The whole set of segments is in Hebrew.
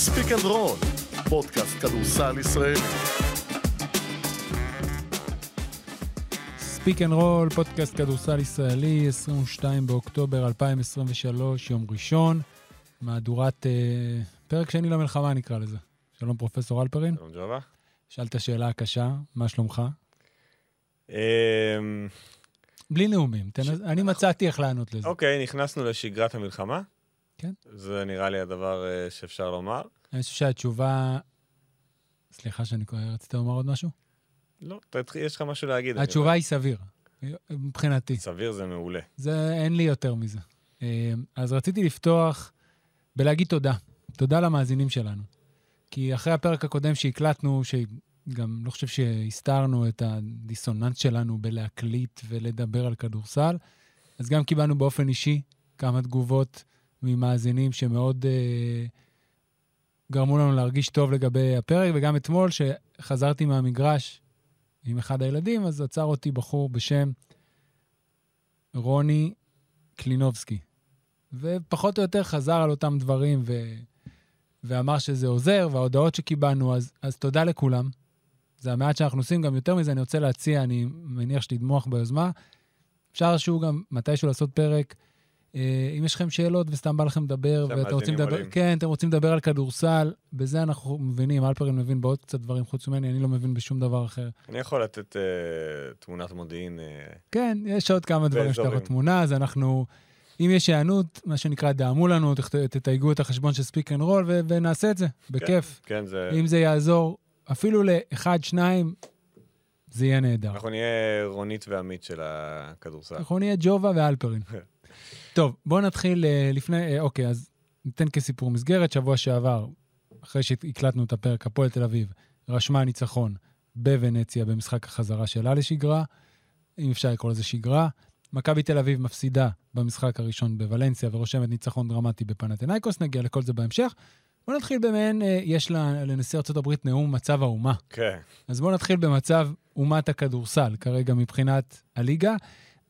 Speak and Roll, פודקאסט כדורסל ישראלי. Speak and Roll, פודקאסט כדורסל ישראלי, 22 באוקטובר 2023, יום ראשון, מהדורת אה, פרק שני למלחמה נקרא לזה. שלום פרופסור אלפרין. שלום ג'ובה. שאלת שאלה קשה, מה שלומך? אמ, בלי נאומים, תנ... אני מצאתי איך לענות לזה. אוקיי, נכנסנו לשגרת המלחמה. כן. זה נראה לי הדבר אה, שאפשר לומר. אני חושב שהתשובה... סליחה שאני קורא, רצית לומר עוד משהו? לא, תתחיל, יש לך משהו להגיד. התשובה היא סביר, מבחינתי. סביר זה מעולה. זה, אין לי יותר מזה. אה, אז רציתי לפתוח בלהגיד תודה. תודה למאזינים שלנו. כי אחרי הפרק הקודם שהקלטנו, שגם לא חושב שהסתרנו את הדיסוננס שלנו בלהקליט ולדבר על כדורסל, אז גם קיבלנו באופן אישי כמה תגובות ממאזינים שמאוד אה, גרמו לנו להרגיש טוב לגבי הפרק, וגם אתמול, שחזרתי מהמגרש עם אחד הילדים, אז עצר אותי בחור בשם רוני קלינובסקי. ופחות או יותר חזר על אותם דברים ו... ואמר שזה עוזר, וההודעות שקיבלנו, אז, אז תודה לכולם. זה המעט שאנחנו עושים, גם יותר מזה אני רוצה להציע, אני מניח שתתמוך ביוזמה. אפשר שהוא גם מתישהו לעשות פרק. אה, אם יש לכם שאלות וסתם בא לכם לדבר, ואתם רוצים לדבר, עולים. כן, אתם רוצים לדבר על כדורסל, בזה אנחנו מבינים, אלפרין מבין בעוד קצת דברים חוץ ממני, אני לא מבין בשום דבר אחר. אני יכול לתת אה, תמונת מודיעין. אה, כן, יש עוד כמה דברים שאתה באזורים. בתמונה, אז אנחנו, אם יש היענות, מה שנקרא, דאמו לנו, תתייגו את החשבון של Speak and Roll, ונעשה את זה, בכיף. כן, זה... אם זה יעזור, אפילו לאחד, שניים, זה יהיה נהדר. אנחנו נהיה רונית ועמית של הכדורסל. אנחנו נהיה ג'ובה ואלפרין. טוב, בואו נתחיל אה, לפני, אה, אוקיי, אז ניתן כסיפור מסגרת. שבוע שעבר, אחרי שהקלטנו את הפרק, הפועל תל אביב רשמה ניצחון בוונציה במשחק החזרה שלה לשגרה, אם אפשר לקרוא לזה שגרה. מכבי תל אביב מפסידה במשחק הראשון בוולנסיה ורושמת ניצחון דרמטי בפנתנאיקוס, נגיע לכל זה בהמשך. בואו נתחיל במעין, אה, יש לנשיא ארה"ב נאום מצב האומה. כן. אז בואו נתחיל במצב אומת הכדורסל, כרגע מבחינת הליגה.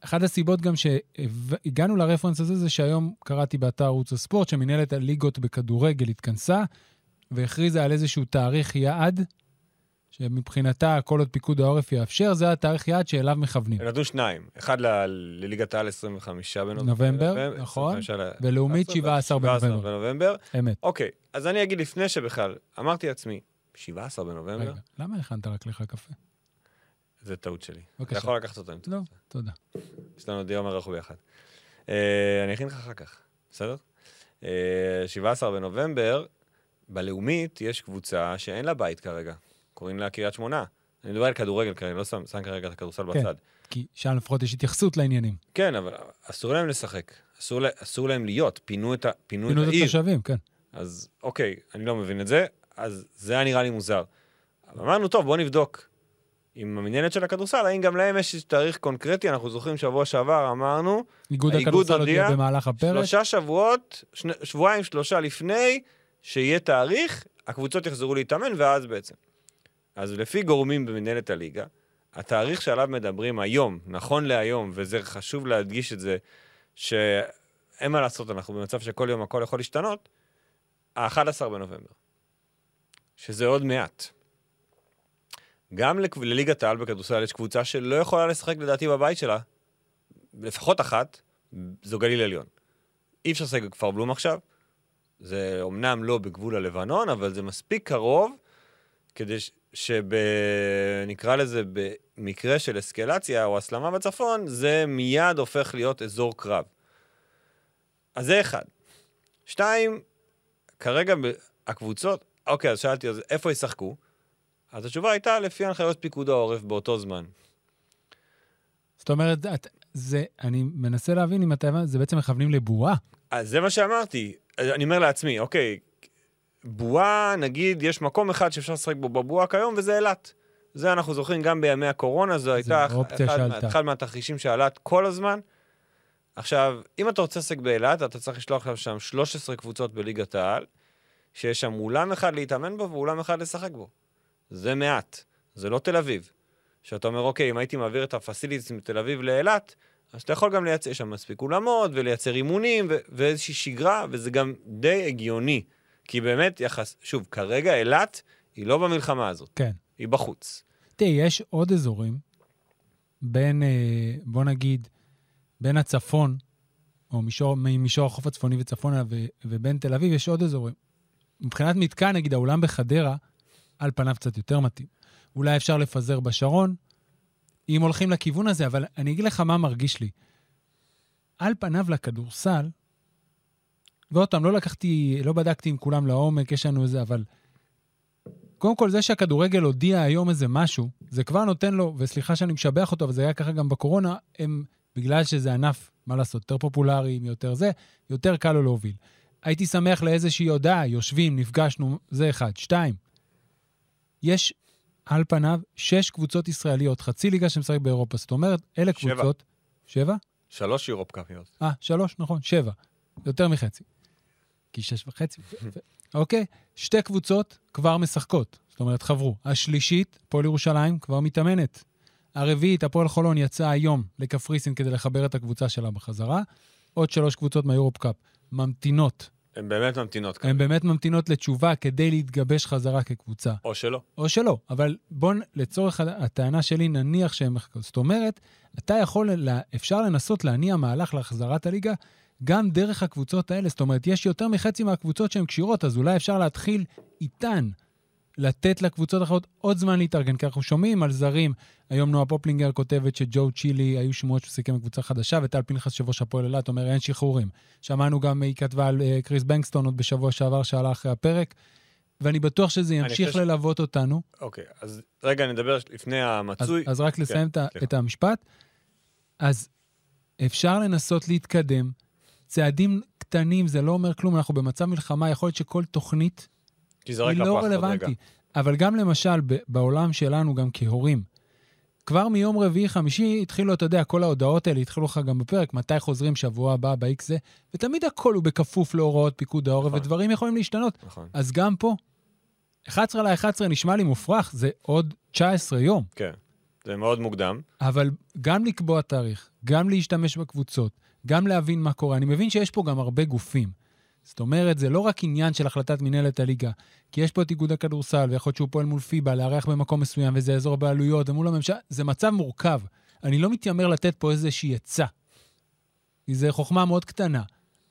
אחת הסיבות גם שהגענו לרפרנס הזה, זה שהיום קראתי באתר ערוץ הספורט, שמנהלת הליגות בכדורגל התכנסה, והכריזה על איזשהו תאריך יעד, שמבחינתה, כל עוד פיקוד העורף יאפשר, זה התאריך יעד שאליו מכוונים. הם נתנו שניים. אחד ל- לליגת העל 25 בנובמבר. נובמבר, נכון. 25 ל- ולאומית 17 בנובמבר. בנובמבר. אמת. אוקיי, אז אני אגיד לפני שבכלל, אמרתי לעצמי, 17 בנובמבר? רגע, למה הכנת רק לך קפה? זה טעות שלי. אתה בבקשה. יכול לקחת אותה אם אתה לא, רוצה. תודה. יש לנו עוד יום ארוך ביחד. אה, אני אכין לך אחר כך, בסדר? אה, 17 בנובמבר, בלאומית יש קבוצה שאין לה בית כרגע. קוראים לה קריית שמונה. אני מדבר על כדורגל כרגע, לא שם, שם כרגע את הכדורסל כן. בצד. כי שם לפחות יש התייחסות לעניינים. כן, אבל אסור להם לשחק. אסור, אסור להם להיות. פינו את, ה- פינו פינו את את העיר. התושבים, כן. אז אוקיי, אני לא מבין את זה, אז זה היה נראה לי מוזר. אמרנו, טוב, בואו נבדוק עם המנהלת של הכדורסל, האם גם להם יש תאריך קונקרטי, אנחנו זוכרים שבוע שעבר אמרנו, איגוד הכדורסל הודיע במהלך הפרק. שלושה שבועות, שני, שבועיים, שלושה לפני, שיהיה תאריך, הקבוצות יחזרו להתאמן, ואז בעצם. אז לפי גורמים במנהלת הליגה, התאריך שעליו מדברים היום, נכון להיום, וזה חשוב להדגיש את זה, שאין מה לעשות, אנחנו במצב שכל יום הכל יכול להשתנות, ה-11 בנובמבר, שזה עוד מעט. גם לליגת העל בכדורסל יש קבוצה שלא יכולה לשחק לדעתי בבית שלה, לפחות אחת, זו גליל עליון. אי אפשר לשחק בכפר בלום עכשיו, זה אומנם לא בגבול הלבנון, אבל זה מספיק קרוב כדי שנקרא לזה במקרה של אסקלציה או הסלמה בצפון, זה מיד הופך להיות אזור קרב. אז זה אחד. שתיים, כרגע הקבוצות, אוקיי, אז שאלתי, אז איפה ישחקו? אז התשובה הייתה לפי הנחיות פיקוד העורף באותו זמן. זאת אומרת, את, זה, אני מנסה להבין אם אתה הבנת, זה בעצם מכוונים לבועה. אז זה מה שאמרתי. אני אומר לעצמי, אוקיי, בועה, נגיד, יש מקום אחד שאפשר לשחק בו בבועה כיום, וזה אילת. זה אנחנו זוכרים גם בימי הקורונה, זו הייתה אחד, אחד מהתרחישים שעלה כל הזמן. עכשיו, אם אתה רוצה לשחק באילת, אתה צריך לשלוח שם 13 קבוצות בליגת העל, שיש שם אולם אחד להתאמן בו ואולם אחד לשחק בו. זה מעט, זה לא תל אביב. שאתה אומר, אוקיי, אם הייתי מעביר את הפסיליטיס מתל אביב לאילת, אז אתה יכול גם לייצר, שם מספיק אולמות, ולייצר אימונים, ו- ואיזושהי שגרה, וזה גם די הגיוני. כי באמת, יחס, שוב, כרגע אילת היא לא במלחמה הזאת, כן. היא בחוץ. תראי, יש עוד אזורים בין, אה, בוא נגיד, בין הצפון, או מישור, ממישור החוף הצפוני וצפונה, ו, ובין תל אביב, יש עוד אזורים. מבחינת מתקן, נגיד, האולם בחדרה, על פניו קצת יותר מתאים. אולי אפשר לפזר בשרון, אם הולכים לכיוון הזה, אבל אני אגיד לך מה מרגיש לי. על פניו לכדורסל, ועוד פעם, לא לקחתי, לא בדקתי עם כולם לעומק, יש לנו איזה, אבל... קודם כל, זה שהכדורגל הודיע היום איזה משהו, זה כבר נותן לו, וסליחה שאני משבח אותו, אבל זה היה ככה גם בקורונה, הם, בגלל שזה ענף, מה לעשות, יותר פופולרי, יותר זה, יותר קל לו להוביל. הייתי שמח לאיזושהי הודעה, יושבים, נפגשנו, זה אחד. שתיים, יש על פניו שש קבוצות ישראליות, חצי ליגה שמשחק באירופה. זאת אומרת, אלה שבע. קבוצות... שבע? שלוש יורופ קאפיות. אה, שלוש, נכון, שבע. יותר מחצי. כי שש וחצי. אוקיי? שתי קבוצות כבר משחקות. זאת אומרת, חברו. השלישית, הפועל ירושלים, כבר מתאמנת. הרביעית, הפועל חולון, יצאה היום לקפריסין כדי לחבר את הקבוצה שלה בחזרה. עוד שלוש קבוצות מהיורופ קאפ ממתינות. הן באמת ממתינות כאן. הן באמת ממתינות לתשובה כדי להתגבש חזרה כקבוצה. או שלא. או שלא, אבל בוא, נ- לצורך הטענה שלי, נניח שהם מחכים. זאת אומרת, אתה יכול, אפשר לנסות להניע מהלך להחזרת הליגה גם דרך הקבוצות האלה. זאת אומרת, יש יותר מחצי מהקבוצות שהן כשירות, אז אולי אפשר להתחיל איתן, לתת לקבוצות האחרות עוד זמן להתארגן, כי אנחנו שומעים על זרים. היום נועה פופלינגר כותבת שג'ו צ'ילי, היו שמועות שהוא סיכם קבוצה חדשה, וטל פנחס, יושב ראש הפועל אילת, אומר אין שחרורים. שמענו גם, היא כתבה על אה, קריס בנקסטון עוד בשבוע שעבר, שעלה אחרי הפרק, ואני בטוח שזה ימשיך חושב ש- ללוות אותנו. אוקיי, אז רגע נדבר לפני אז, המצוי. אז רק לסיים את, ה- סליחה. את המשפט. אז אפשר לנסות להתקדם. צעדים קטנים, זה לא אומר כלום, אנחנו במצב מלחמה, יכול להיות שכל תוכנית תזרק היא לפח לא עוד רגע. אבל גם למשל, בעולם שלנו, גם כהורים, כבר מיום רביעי-חמישי התחילו, אתה יודע, כל ההודעות האלה התחילו לך גם בפרק, מתי חוזרים שבוע הבא, ב-X זה, ותמיד הכל הוא בכפוף להוראות פיקוד העורף, נכון. ודברים יכולים להשתנות. נכון. אז גם פה, 11 ל-11 נשמע לי מופרך, זה עוד 19 יום. כן. זה מאוד מוקדם. אבל גם לקבוע תאריך, גם להשתמש בקבוצות, גם להבין מה קורה. אני מבין שיש פה גם הרבה גופים. זאת אומרת, זה לא רק עניין של החלטת מנהלת הליגה, כי יש פה את איגוד הכדורסל, ויכול להיות שהוא פועל מול פיבה, לארח במקום מסוים, וזה אזור בעלויות, ומול הממשלה, זה מצב מורכב. אני לא מתיימר לתת פה איזושהי עצה. זו חוכמה מאוד קטנה.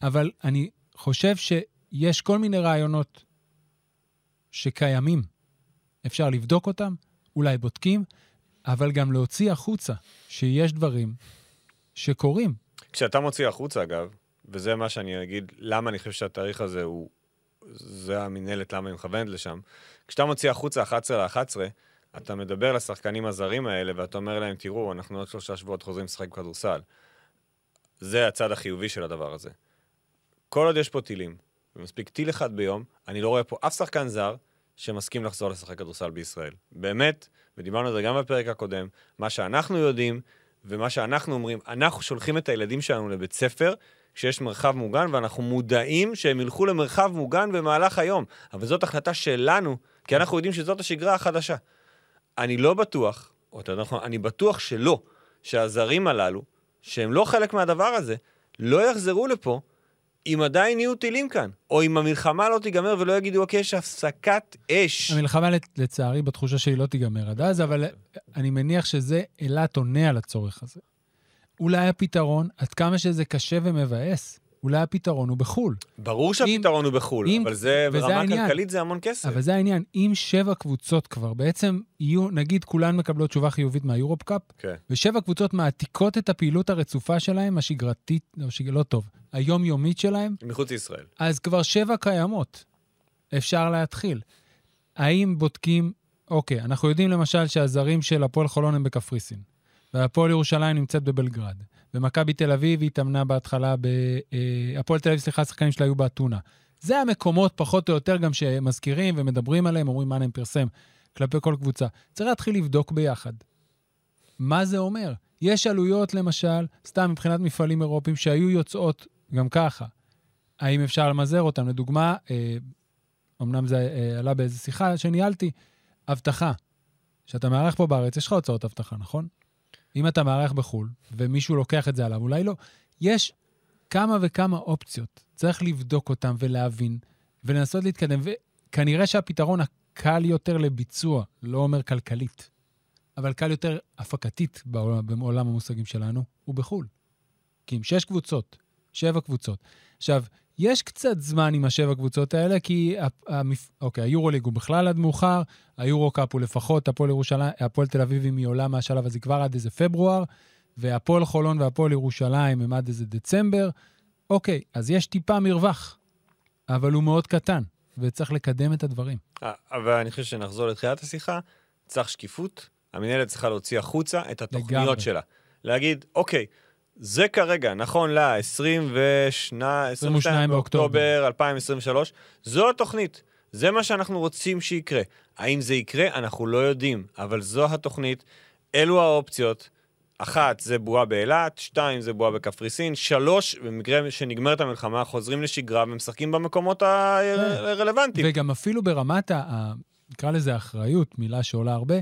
אבל אני חושב שיש כל מיני רעיונות שקיימים. אפשר לבדוק אותם, אולי בודקים, אבל גם להוציא החוצה שיש דברים שקורים. כשאתה מוציא החוצה, אגב, וזה מה שאני אגיד, למה אני חושב שהתאריך הזה הוא... זה המינהלת, למה היא מכוונת לשם. כשאתה מוציא החוצה 11 ל-11, אתה מדבר לשחקנים הזרים האלה, ואתה אומר להם, תראו, אנחנו עוד שלושה שבועות חוזרים לשחק בכדורסל. זה הצד החיובי של הדבר הזה. כל עוד יש פה טילים, ומספיק טיל אחד ביום, אני לא רואה פה אף שחקן זר שמסכים לחזור לשחק כדורסל בישראל. באמת, ודיברנו על זה גם בפרק הקודם, מה שאנחנו יודעים, ומה שאנחנו אומרים, אנחנו שולחים את הילדים שלנו לבית ספר כשיש מרחב מוגן, ואנחנו מודעים שהם ילכו למרחב מוגן במהלך היום. אבל זאת החלטה שלנו, כי אנחנו יודעים שזאת השגרה החדשה. אני לא בטוח, או יותר נכון, אני בטוח שלא, שהזרים הללו, שהם לא חלק מהדבר הזה, לא יחזרו לפה אם עדיין יהיו טילים כאן, או אם המלחמה לא תיגמר ולא יגידו, אוקיי, יש הפסקת אש. המלחמה, לצערי, בתחושה שלי לא תיגמר עד אז, אבל אני מניח שזה אילת עונה על הצורך הזה. אולי הפתרון, עד כמה שזה קשה ומבאס, אולי הפתרון הוא בחו"ל. ברור שהפתרון הוא בחו"ל, אם- אבל זה, ברמה העניין. כלכלית זה המון כסף. אבל זה העניין, אם שבע קבוצות כבר בעצם יהיו, נגיד כולן מקבלות תשובה חיובית מהיורופ קאפ, כן. ושבע קבוצות מעתיקות את הפעילות הרצופה שלהם, השגרתית, לא, שג... לא טוב, היומיומית שלהם, מחוץ לישראל. אז כבר שבע קיימות. אפשר להתחיל. האם בודקים, אוקיי, אנחנו יודעים למשל שהזרים של הפועל חולון הם בקפריסין, והפועל ירושלים נמצאת בבלגרד, ומכבי תל אביב התאמנה בהתחלה ב... אה, הפועל תל אביב, סליחה, השחקנים שלה היו באתונה. זה המקומות, פחות או יותר, גם שמזכירים ומדברים עליהם, אומרים מה הם פרסם כלפי כל קבוצה. צריך להתחיל לבדוק ביחד. מה זה אומר? יש עלויות, למשל, סתם מבחינת מפעלים אירופיים, שהיו יוצאות גם ככה. האם אפשר למזער אותם? לדוגמה, אה, אמנם זה אה, עלה באיזו שיחה שניהלתי, אבטחה. כשאתה מארח פה בארץ, יש לך הוצאות אבטחה, נכון? אם אתה מארח בחו"ל, ומישהו לוקח את זה עליו, אולי לא. יש כמה וכמה אופציות. צריך לבדוק אותם ולהבין, ולנסות להתקדם. וכנראה שהפתרון הקל יותר לביצוע, לא אומר כלכלית, אבל קל יותר הפקתית בעולם, בעולם המושגים שלנו, הוא בחו"ל. כי עם שש קבוצות, שבע קבוצות. עכשיו, יש קצת זמן עם השבע קבוצות האלה, כי המפ... אוקיי, היורוליג הוא בכלל עד מאוחר, היורו-קאפ הוא לפחות, הפועל ירושלים, הפועל תל אביב, אם היא עולה מהשלב הזה כבר עד איזה פברואר, והפועל חולון והפועל ירושלים הם עד איזה דצמבר. אוקיי, אז יש טיפה מרווח, אבל הוא מאוד קטן, וצריך לקדם את הדברים. אה, אבל אני חושב שנחזור לתחילת השיחה, צריך שקיפות, המנהלת צריכה להוציא החוצה את התוכניות לגמרי. שלה. להגיד, אוקיי, זה כרגע, נכון ל-22 באוקטובר 2023, זו התוכנית, זה מה שאנחנו רוצים שיקרה. האם זה יקרה? אנחנו לא יודעים, אבל זו התוכנית, אלו האופציות. אחת, זה בועה באילת, שתיים, זה בועה בקפריסין, שלוש, במקרה שנגמרת המלחמה, חוזרים לשגרה ומשחקים במקומות הרלוונטיים. וגם אפילו ברמת, ה- נקרא לזה אחריות, מילה שעולה הרבה,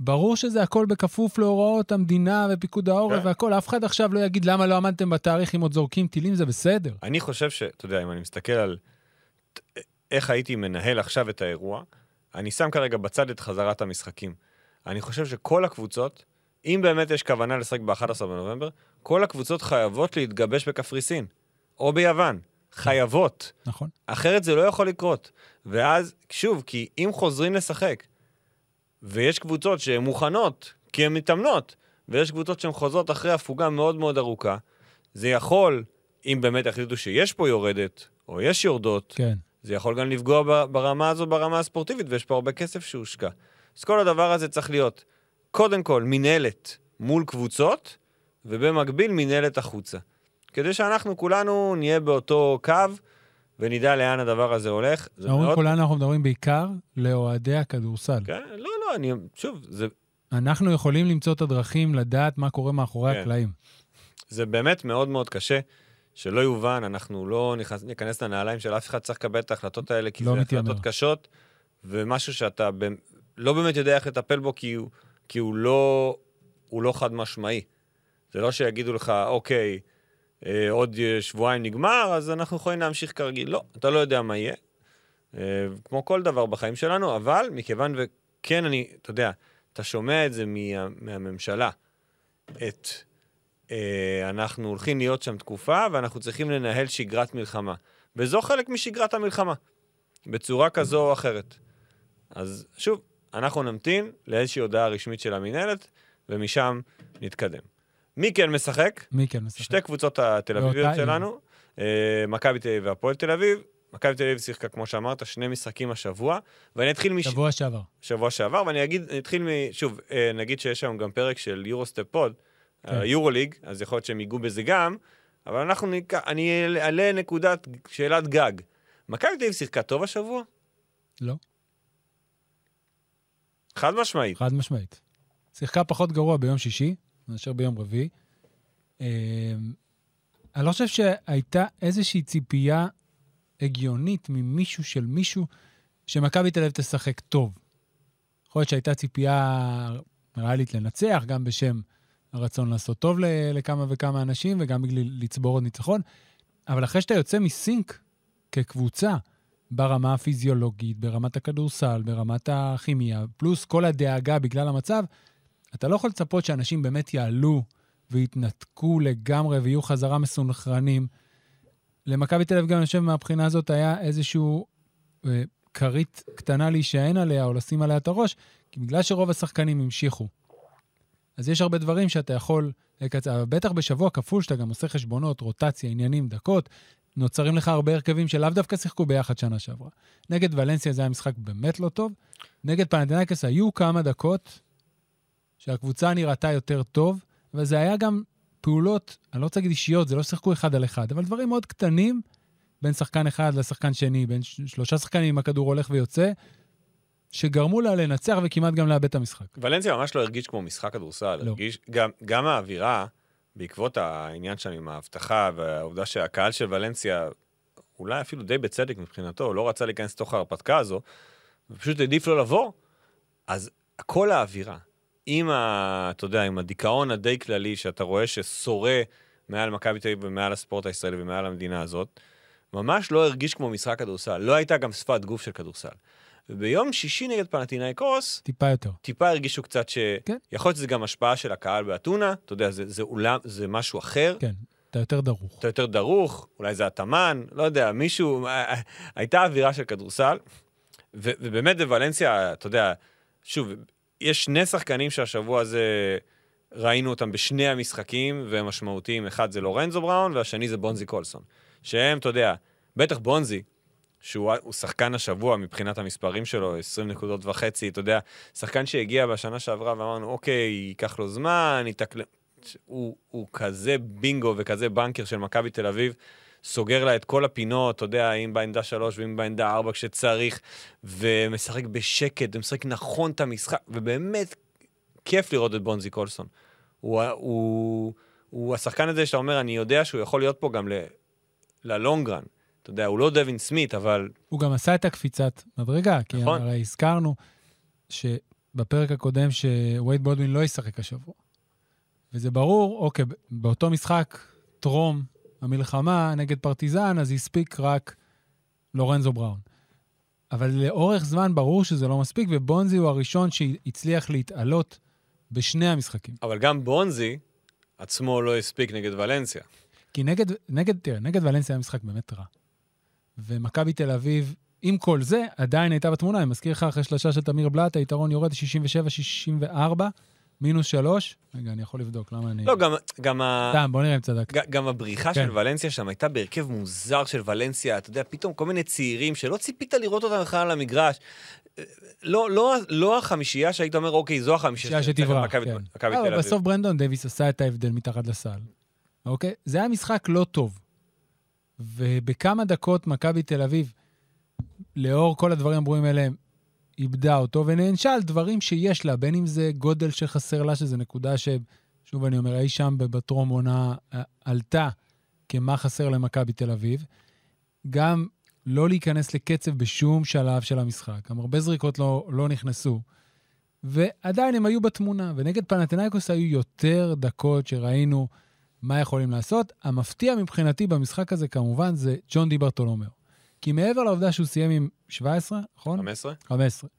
ברור שזה הכל בכפוף להוראות המדינה ופיקוד העורף כן. והכל. אף אחד עכשיו לא יגיד למה לא עמדתם בתאריך אם עוד זורקים טילים, זה בסדר. אני חושב ש... אתה יודע, אם אני מסתכל על איך הייתי מנהל עכשיו את האירוע, אני שם כרגע בצד את חזרת המשחקים. אני חושב שכל הקבוצות, אם באמת יש כוונה לשחק ב-11 בנובמבר, כל הקבוצות חייבות להתגבש בקפריסין, או ביוון. חייבות. נכון. אחרת זה לא יכול לקרות. ואז, שוב, כי אם חוזרים לשחק, ויש קבוצות שהן מוכנות, כי הן מתאמנות, ויש קבוצות שהן חוזרות אחרי הפוגה מאוד מאוד ארוכה, זה יכול, אם באמת יחליטו שיש פה יורדת, או יש יורדות, כן. זה יכול גם לפגוע ברמה הזו, ברמה הספורטיבית, ויש פה הרבה כסף שהושקע. אז כל הדבר הזה צריך להיות, קודם כל, מינהלת מול קבוצות, ובמקביל מינהלת החוצה. כדי שאנחנו כולנו נהיה באותו קו, ונדע לאן הדבר הזה הולך. זה אומרים מאוד... כולנו, אנחנו מדברים בעיקר לאוהדי הכדורסל. כן, לא, לא, אני, שוב, זה, אנחנו יכולים למצוא את הדרכים לדעת מה קורה מאחורי כן. הקלעים. זה באמת מאוד מאוד קשה. שלא יובן, אנחנו לא נכנס, ניכנס לנעליים של אף אחד, צריך לקבל את ההחלטות האלה, כי לא זה מתיימר. החלטות קשות, ומשהו שאתה ב, לא באמת יודע איך לטפל בו, כי הוא, כי הוא לא, הוא לא חד משמעי. זה לא שיגידו לך, אוקיי, אה, עוד שבועיים נגמר, אז אנחנו יכולים להמשיך כרגיל. לא, אתה לא יודע מה יהיה. אה, כמו כל דבר בחיים שלנו, אבל מכיוון וכן, אני, אתה יודע, אתה שומע את זה מה, מהממשלה, את אה, אנחנו הולכים להיות שם תקופה ואנחנו צריכים לנהל שגרת מלחמה. וזו חלק משגרת המלחמה, בצורה כזו או אחרת. אז שוב, אנחנו נמתין לאיזושהי הודעה רשמית של המינהלת, ומשם נתקדם. מי כן משחק? מי כן משחק? שתי קבוצות התל אביביות. שלנו, אה, מכבי תל אביב והפועל תל אביב. מכבי תל אביב שיחקה, כמו שאמרת, שני משחקים השבוע, ואני אתחיל מש... שבוע שעבר. שבוע שעבר, ואני אגיד, אני אתחיל מ... שוב, אה, נגיד שיש היום גם פרק של יורוסטפ פוד, כן. יורוליג, אז יכול להיות שהם ייגעו בזה גם, אבל אנחנו ניקח, אני אעלה נקודת שאלת גג. מכבי תל אביב שיחקה טוב השבוע? לא, חד משמעית. חד משמעית. שיחקה פחות גרוע ביום שישי מאשר ביום רביעי. אה, אני לא חושב שהייתה איזושהי ציפייה הגיונית ממישהו של מישהו שמכבי תל אביב תשחק טוב. יכול להיות שהייתה ציפייה ריאלית לנצח, גם בשם הרצון לעשות טוב לכמה וכמה אנשים, וגם בגלל לצבור עוד ניצחון. אבל אחרי שאתה יוצא מסינק כקבוצה, ברמה הפיזיולוגית, ברמת הכדורסל, ברמת הכימיה, פלוס כל הדאגה בגלל המצב, אתה לא יכול לצפות שאנשים באמת יעלו ויתנתקו לגמרי ויהיו חזרה מסונכרנים. למכבי תל אביב גם, אני חושב, מהבחינה הזאת היה איזשהו אה, כרית קטנה להישען עליה או לשים עליה את הראש, כי בגלל שרוב השחקנים המשיכו. אז יש הרבה דברים שאתה יכול לקצר, אבל בטח בשבוע כפול, שאתה גם עושה חשבונות, רוטציה, עניינים, דקות, נוצרים לך הרבה הרכבים שלאו דווקא שיחקו ביחד שנה שעברה. נגד ולנסיה זה היה משחק באמת לא טוב. נגד פנדינקס היו כמה דקות שהקבוצה נראתה יותר טוב, אבל זה היה גם פעולות, אני לא רוצה להגיד אישיות, זה לא שיחקו אחד על אחד, אבל דברים מאוד קטנים בין שחקן אחד לשחקן שני, בין שלושה שחקנים הכדור הולך ויוצא, שגרמו לה לנצח וכמעט גם לאבד את המשחק. ולנסיה ממש לא הרגיש כמו משחק כדורסל, לא. הרגיש, גם, גם האווירה, בעקבות העניין שם עם האבטחה והעובדה שהקהל של ולנסיה, אולי אפילו די בצדק מבחינתו, לא רצה להיכנס לתוך ההרפתקה הזו, ופשוט העדיף לא לבוא, אז כל האווירה, עם ה... אתה יודע, עם הדיכאון הדי כללי שאתה רואה ששורה מעל מכבי תל אביב ומעל הספורט הישראלי ומעל המדינה הזאת, ממש לא הרגיש כמו משחק כדורסל. לא הייתה גם שפת גוף של כדורסל. וביום שישי נגד פנטינאיקוס, טיפה יותר. טיפה הרגישו קצת ש... כן. יכול להיות שזה גם השפעה של הקהל באתונה, אתה יודע, זה, זה אולם, זה משהו אחר. כן, אתה יותר דרוך. אתה יותר דרוך, אולי זה התאמן, לא יודע, מישהו... הייתה אווירה של כדורסל, ו, ובאמת בוולנסיה, אתה יודע, שוב, יש שני שחקנים שהשבוע הזה ראינו אותם בשני המשחקים, והם משמעותיים. אחד זה לורנזו בראון, והשני זה בונזי קולסון. שהם, אתה יודע, בטח בונזי, שהוא הוא שחקן השבוע מבחינת המספרים שלו, 20 נקודות וחצי, אתה יודע, שחקן שהגיע בשנה שעברה ואמרנו, אוקיי, ייקח לו זמן, יתקל... הוא, הוא כזה בינגו וכזה בנקר של מכבי תל אביב, סוגר לה את כל הפינות, אתה יודע, אם בעמדה שלוש ואם בעמדה ארבע כשצריך, ומשחק בשקט, ומשחק נכון את המשחק, ובאמת כיף לראות את בונזי קולסון. הוא, הוא, הוא השחקן הזה שאתה אומר, אני יודע שהוא יכול להיות פה גם ללונגרן. אתה יודע, הוא לא דווין סמית, אבל... הוא גם עשה את הקפיצת מדרגה, כי נכון. הרי הזכרנו שבפרק הקודם שווייד בולדווין לא ישחק השבוע. וזה ברור, אוקיי, באותו משחק טרום המלחמה נגד פרטיזן, אז הספיק רק לורנזו בראון. אבל לאורך זמן ברור שזה לא מספיק, ובונזי הוא הראשון שהצליח להתעלות בשני המשחקים. אבל גם בונזי עצמו לא הספיק נגד ולנסיה. כי נגד, נגד, תראה, נגד ולנסיה היה משחק באמת רע. ומכבי תל אביב, עם כל זה, עדיין הייתה בתמונה. אני מזכיר לך, אחרי שלושה של תמיר בלאט, היתרון יורד ל-67-64, מינוס שלוש. רגע, אני יכול לבדוק, למה אני... לא, גם, גם ה... סתם, בוא נראה אם צדק. ג- גם הבריחה כן. של ולנסיה שם הייתה בהרכב מוזר של ולנסיה, אתה יודע, פתאום כל מיני צעירים שלא ציפית לראות אותם בכלל על המגרש. לא, לא, לא החמישייה שהיית אומר, אוקיי, זו החמישייה שתברח, כן. מכבי אבל. בסוף ברנדון דייוויס עשה את ההבדל מתחת לסל, אוקיי? זה היה משחק לא טוב. ובכמה דקות מכבי תל אביב, לאור כל הדברים הברורים האלה, איבדה אותו ונענשה על דברים שיש לה, בין אם זה גודל שחסר לה, שזו נקודה ש... שוב, אני אומר, אי שם בטרום עונה אה, עלתה כמה חסר למכבי תל אביב. גם לא להיכנס לקצב בשום שלב של המשחק. גם הרבה זריקות לא, לא נכנסו. ועדיין הם היו בתמונה, ונגד פנתנאיקוס היו יותר דקות שראינו מה יכולים לעשות. המפתיע מבחינתי במשחק הזה כמובן זה ג'ון די ברטולומיאו. כי מעבר לעובדה שהוא סיים עם 17, נכון? 15? 15.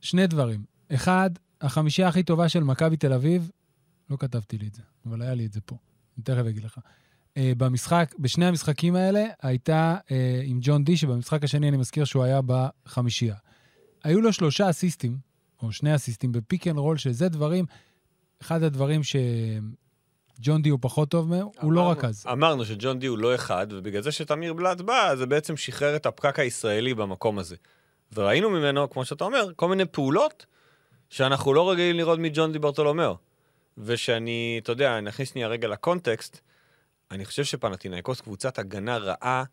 שני דברים. אחד, החמישייה הכי טובה של מכבי תל אביב, לא כתבתי לי את זה, אבל היה לי את זה פה, אני תכף אגיד לך. Uh, במשחק, בשני המשחקים האלה הייתה uh, עם ג'ון די, שבמשחק השני אני מזכיר שהוא היה בחמישייה. היו לו שלושה אסיסטים, או שני אסיסטים ב pick and roll, שזה דברים, אחד הדברים שג'ון די הוא פחות טוב מהם, הוא לא אמרנו- רכז. אמרנו שג'ון די הוא לא אחד, ובגלל זה שתמיר בלאט בא, זה בעצם שחרר את הפקק הישראלי במקום הזה. וראינו ממנו, כמו שאתה אומר, כל מיני פעולות שאנחנו לא רגילים לראות מג'ון די ברטולומיאו. ושאני, אתה יודע, נכניס שנייה רגע לקונטקסט, אני חושב שפנטינאיקוס קבוצת הגנה רעה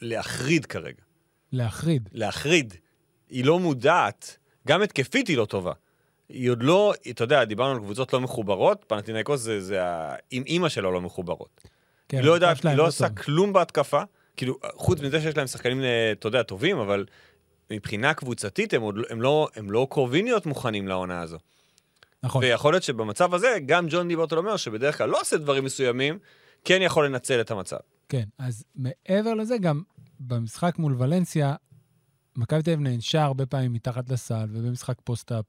להחריד כרגע. להחריד. להחריד. היא לא מודעת, גם התקפית היא לא טובה. היא עוד לא, אתה יודע, דיברנו על קבוצות לא מחוברות, פנטינאיקוס זה, זה ה... עם אימא שלו לא מחוברות. כן, היא לא יודעת, היא לא לא עושה. כלום בהתקפה. כאילו, חוץ מזה שיש להם שחקנים, אה, אתה יודע, טובים, אבל מבחינה קבוצתית הם, עוד, הם, לא, הם לא קרובים להיות מוכנים לעונה הזו. נכון. ויכול להיות שבמצב הזה, גם ג'ון די ברטולומיאו, שבדרך כלל לא עושה דברים מסוימים, כן יכול לנצל את המצב. כן, אז מעבר לזה, גם במשחק מול ולנסיה, מכבי תל אביב נענשה הרבה פעמים מתחת לסל, ובמשחק post-up,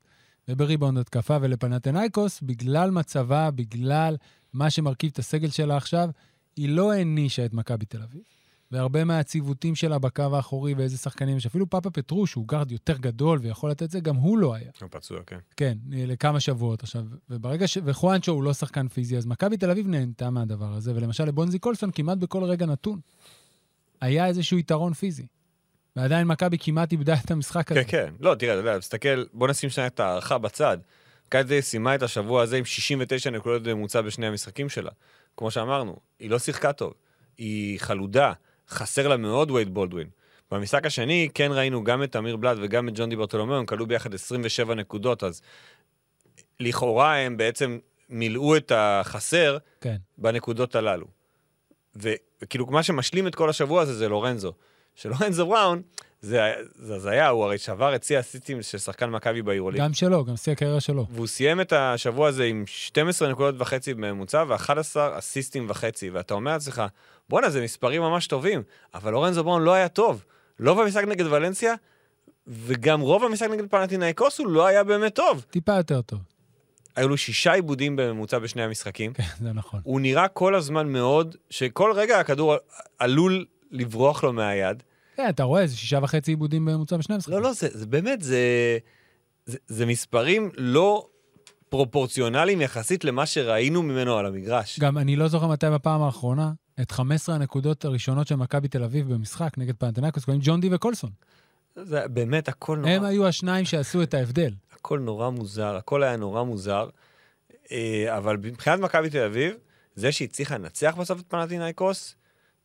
ובריבאונד התקפה, ולפנתנאיקוס, בגלל מצבה, בגלל מה שמרכיב את הסגל שלה עכשיו, היא לא הענישה את מכבי תל אביב. והרבה מהציוותים שלה בקו האחורי ואיזה שחקנים יש, אפילו פאפאפטרו, שהוא גארד יותר גדול ויכול לתת זה, גם הוא לא היה. הוא פצוע, כן. כן, לכמה שבועות עכשיו. וברגע ש... וחואנצ'ו הוא לא שחקן פיזי, אז מכבי תל אביב נהנתה מהדבר הזה, ולמשל לבונזי קולסון כמעט בכל רגע נתון. היה איזשהו יתרון פיזי. ועדיין מכבי כמעט איבדה את המשחק הזה. כן, כן. לא, תראה, אתה יודע, תסתכל, בוא נשים שנייה את ההערכה בצד. מכבי סיימה את השבוע הזה עם 69 נקודות בממוצע בשני המשחקים שלה. כמו שאמרנו, היא לא שיחקה טוב. היא חלודה, חסר לה מאוד וייד בולדווין. במשחק השני כן ראינו גם את אמיר בלאט וגם את ג'ון די ברטולומיאו, הם כלו ביחד 27 נקודות, אז לכאורה הם בעצם מילאו את החסר כן. בנקודות הללו. וכאילו, מה שמשלים את כל השבוע הזה זה לורנזו, שלורנזו בראון, זה זה הזיה, הוא הרי שבר את שיא הסיסטים של שחקן מכבי ביורוליג. גם שלו, גם שיא הקריירה שלו. והוא סיים את השבוע הזה עם 12 נקודות וחצי בממוצע ו-11 אסיסטים וחצי, ואתה אומר לעצמך, בואנה, זה מספרים ממש טובים, אבל לורנזו בראון לא היה טוב. לא במשחק נגד ולנסיה, וגם רוב המשחק נגד פנטינאיקוס הוא לא היה באמת טוב. טיפה יותר טוב. היו לו שישה עיבודים בממוצע בשני המשחקים. כן, זה נכון. הוא נראה כל הזמן מאוד, שכל רגע הכדור עלול לברוח לו מהיד. כן, אתה רואה, זה שישה וחצי עיבודים בממוצע בשני המשחקים. לא, לא, זה, זה באמת, זה, זה, זה מספרים לא פרופורציונליים יחסית למה שראינו ממנו על המגרש. גם אני לא זוכר מתי בפעם האחרונה, את 15 הנקודות הראשונות של מכבי תל אביב במשחק נגד פנתנקוס, קוראים ג'ון די וקולסון. זה באמת הכל נורא, הם היו השניים שעשו את ההבדל. הכל נורא מוזר, הכל היה נורא מוזר. אה, אבל מבחינת מכבי תל אביב, זה שהיא הצליחה לנצח בסוף את פנטינאיקוס,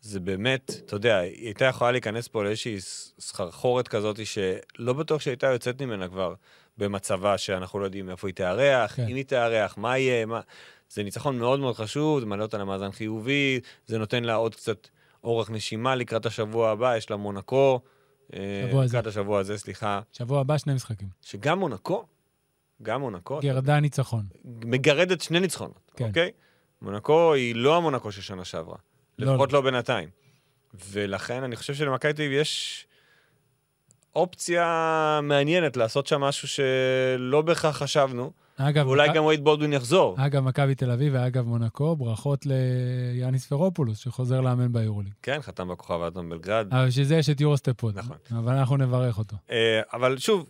זה באמת, אתה יודע, היא הייתה יכולה להיכנס פה לאיזושהי סחרחורת כזאת שלא בטוח שהייתה יוצאת ממנה כבר במצבה שאנחנו לא יודעים איפה היא תארח, כן. אם היא תארח, מה יהיה, מה... זה ניצחון מאוד מאוד חשוב, זה מעלה אותה למאזן חיובי, זה נותן לה עוד קצת אורך נשימה לקראת השבוע הבא, יש לה מונקו. אה, שבוע הזה. לקראת השבוע הזה, סליחה. שבוע הבא שני משחקים. שגם מונקו, גם מונקו, גרדה ניצחון. מגרדת שני ניצחונות, כן. אוקיי? מונקו היא לא המונקו של שנה שעברה. לא, לפחות לא בינתיים. ולכן אני חושב שלמכבי תל אביב יש אופציה מעניינת לעשות שם משהו שלא בהכרח חשבנו, אגב, ואולי מכ- גם וייד בולדווין יחזור. אגב, מכבי תל אביב ואגב מונקו, ברכות ליאניס פרופולוס, שחוזר לאמן ביורוליג. כן, חתם בכוכב האדום בלגרד. אבל בשביל זה יש את יורוסטפוד. נכון. אבל אנחנו נברך אותו. אה, אבל שוב,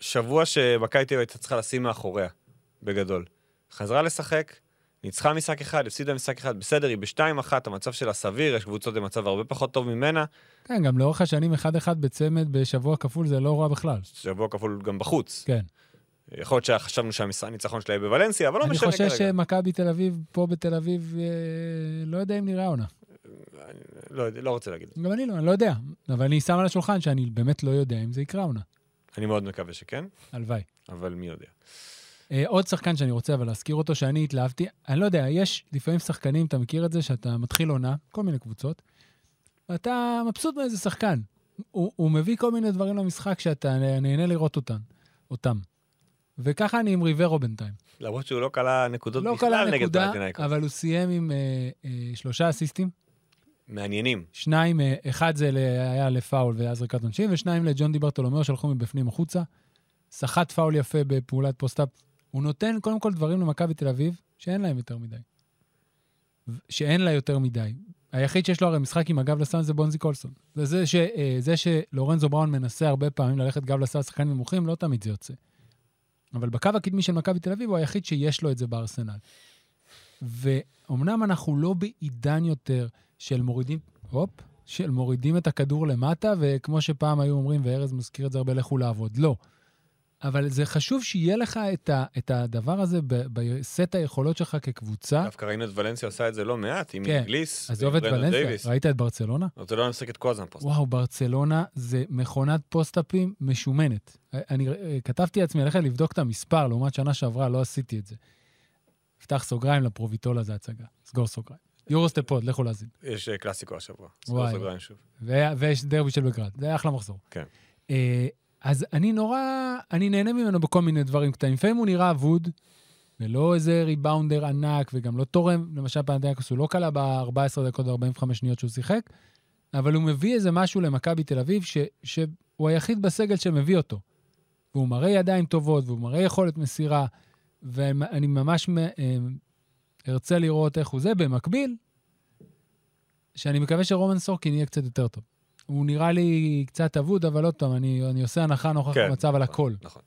שבוע שמכבי תל אביב הייתה צריכה לשים מאחוריה, בגדול. חזרה לשחק, ניצחה משחק אחד, הפסידה משחק אחד, בסדר, היא בשתיים אחת, המצב שלה סביר, יש קבוצות במצב הרבה פחות טוב ממנה, כן, גם לאורך השנים, אחד-אחד בצמד בשבוע כפול זה לא רע בכלל. שבוע כפול גם בחוץ. כן. יכול להיות שחשבנו שהניצחון שלה יהיה בוולנסיה, אבל לא אני משנה חושב כרגע. שמכבי תל אביב, פה בתל אביב, אה, לא יודע אם נראה עונה. אני לא, לא רוצה להגיד. גם אני לא, אני לא יודע. אבל אני שם על השולחן שאני באמת לא יודע אם זה יקרה עונה. אני מאוד מקווה שכן, הלוואי. אבל מי יודע. אה, עוד שחקן שאני רוצה אבל להזכיר אותו, שאני התלהבתי, אני לא יודע, יש לפעמים שחקנים, אתה מכיר את זה, שאתה מתחיל עונה, כל מיני קבוצות, ואתה מבסוט מאיזה שחקן. הוא, הוא מביא כל מיני דברים למשחק שאתה נהנה לראות אותן, אותם. וככה אני עם ריברו בינתיים. למרות שהוא לא כלה נקודות לא בכלל קלה נגד נקודה. אבל הוא סיים עם אה, אה, שלושה אסיסטים. מעניינים. שניים, אה, אחד זה היה לפאול והיה זריקת עונשין, ושניים לג'ון די ברטולומיאו שהלכו מבפנים החוצה. סחט פאול יפה בפעולת post-up. הוא נותן קודם כל דברים למכבי תל אביב שאין להם יותר מדי. שאין לה יותר מדי. היחיד שיש לו הרי משחק עם הגב לסל זה בונזי קולסון. זה, זה, ש, אה, זה שלורנזו בראון מנסה הרבה פעמים ללכת גב לסל שחקנים נמוכים, לא תמיד זה יוצא. אבל בקו הקדמי של מכבי תל אביב הוא היחיד שיש לו את זה בארסנל. ואומנם אנחנו לא בעידן יותר של מורידים, הופ, של מורידים את הכדור למטה, וכמו שפעם היו אומרים, וארז מזכיר את זה הרבה, לכו לעבוד. לא. אבל זה חשוב שיהיה לך את, ה, את הדבר הזה בסט היכולות שלך כקבוצה. דווקא ראינו את ולנסיה עושה את זה לא מעט, עם כן. אינגליס, עזוב את ברנדון ולנסיה, דייוויס. ראית את ברצלונה? ברצלונה משחקת כל הזמן פוסט. וואו, ברצלונה זה מכונת post-up ים משומנת. אני אה, כתבתי לעצמי ללכת לבדוק את המספר, לעומת שנה שעברה, לא עשיתי את זה. פתח סוגריים לפרוביטולה זה הצגה. סגור סוגריים. יורוסטפוד, לכו להאזין. יש אה, קלאסיקו השבוע. סגור. סוגריים שוב. ויש דרבי של בגרד, זה אחלה מחזור. כן. אז אני נורא, אני נהנה ממנו בכל מיני דברים קטנים. לפעמים הוא נראה אבוד, ולא איזה ריבאונדר ענק, וגם לא תורם, למשל פנתנקוס, הוא לא קלע ב-14 דקות ו-45 שניות שהוא שיחק, אבל הוא מביא איזה משהו למכבי תל אביב, ש, שהוא היחיד בסגל שמביא אותו. והוא מראה ידיים טובות, והוא מראה יכולת מסירה, ואני ממש אה, ארצה לראות איך הוא זה. במקביל, שאני מקווה שרומן סורקין יהיה קצת יותר טוב. הוא נראה לי קצת אבוד, אבל עוד פעם, אני, אני עושה הנחה נוכח כן, המצב על נכון, הכל. נכון.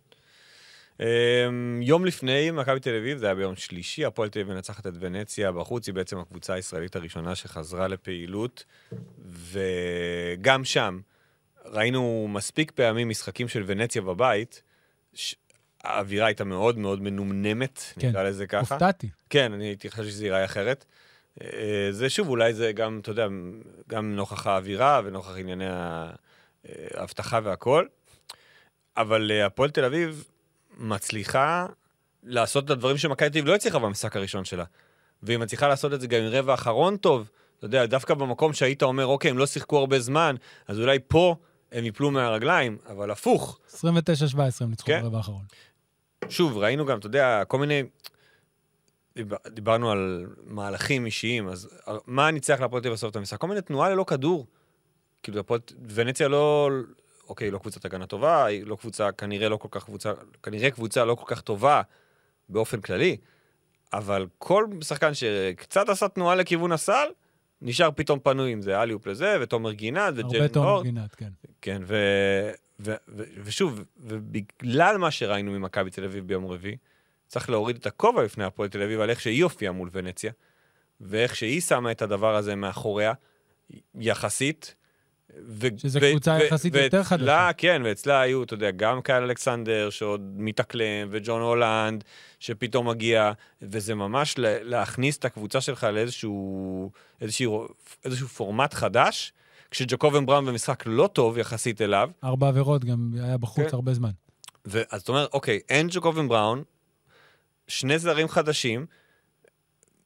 אמ, יום לפני, מכבי תל אביב, זה היה ביום שלישי, הפועל תל אביב מנצחת את ונציה בחוץ, היא בעצם הקבוצה הישראלית הראשונה שחזרה לפעילות, וגם שם ראינו מספיק פעמים משחקים של ונציה בבית, ש- האווירה הייתה מאוד מאוד מנומנמת, כן, נקרא לזה ככה. הופתעתי. כן, אני הייתי חושב שזה ייראה אחרת. אה, זה שוב, אולי זה גם, אתה יודע, גם נוכח האווירה ונוכח ענייני האבטחה והכל. אבל אה, הפועל תל אביב מצליחה לעשות את הדברים שמכבי תל אביב לא הצליחה במשחק הראשון שלה. והיא מצליחה לעשות את זה גם עם רבע אחרון טוב, אתה יודע, דווקא במקום שהיית אומר, אוקיי, הם לא שיחקו הרבה זמן, אז אולי פה הם יפלו מהרגליים, אבל הפוך. 29-17 הם ניצחו כן. ברבע האחרון. שוב, ראינו גם, אתה יודע, כל מיני... דיבר, דיברנו על מהלכים אישיים, אז מה ניצח להפועל תל אביב בסוף את המשחק? כל מיני תנועה ללא כדור. כאילו, הפועל... ונציה לא... אוקיי, לא קבוצת הגנה טובה, היא לא קבוצה, כנראה לא כל כך קבוצה, כנראה קבוצה לא כל כך טובה באופן כללי, אבל כל שחקן שקצת עשה תנועה לכיוון הסל, נשאר פתאום פנוי, אם זה אליופ לזה, ותומר גינת, הרבה וג'לן תומר הורד. גינת, כן. כן, ו... ו... ו... ושוב, ובגלל מה שראינו ממכבי תל אביב ביום רביעי, צריך להוריד את הכובע בפני הפועל תל אביב על איך שהיא הופיעה מול ונציה, ואיך שהיא שמה את הדבר הזה מאחוריה, יחסית. ו... שזה קבוצה יחסית יותר ואצלה, חדשה. כן, ואצלה היו, אתה יודע, גם קייל אלכסנדר שעוד מתאקלם, וג'ון הולנד שפתאום מגיע, וזה ממש להכניס את הקבוצה שלך לאיזשהו איזשהו, איזשהו פורמט חדש, כשג'קובן בראון במשחק לא טוב יחסית אליו, ארבע עבירות, גם היה בחוץ כן. הרבה זמן. ואז אתה אומר, אוקיי, אין ג'קובן בראון, שני זרים חדשים,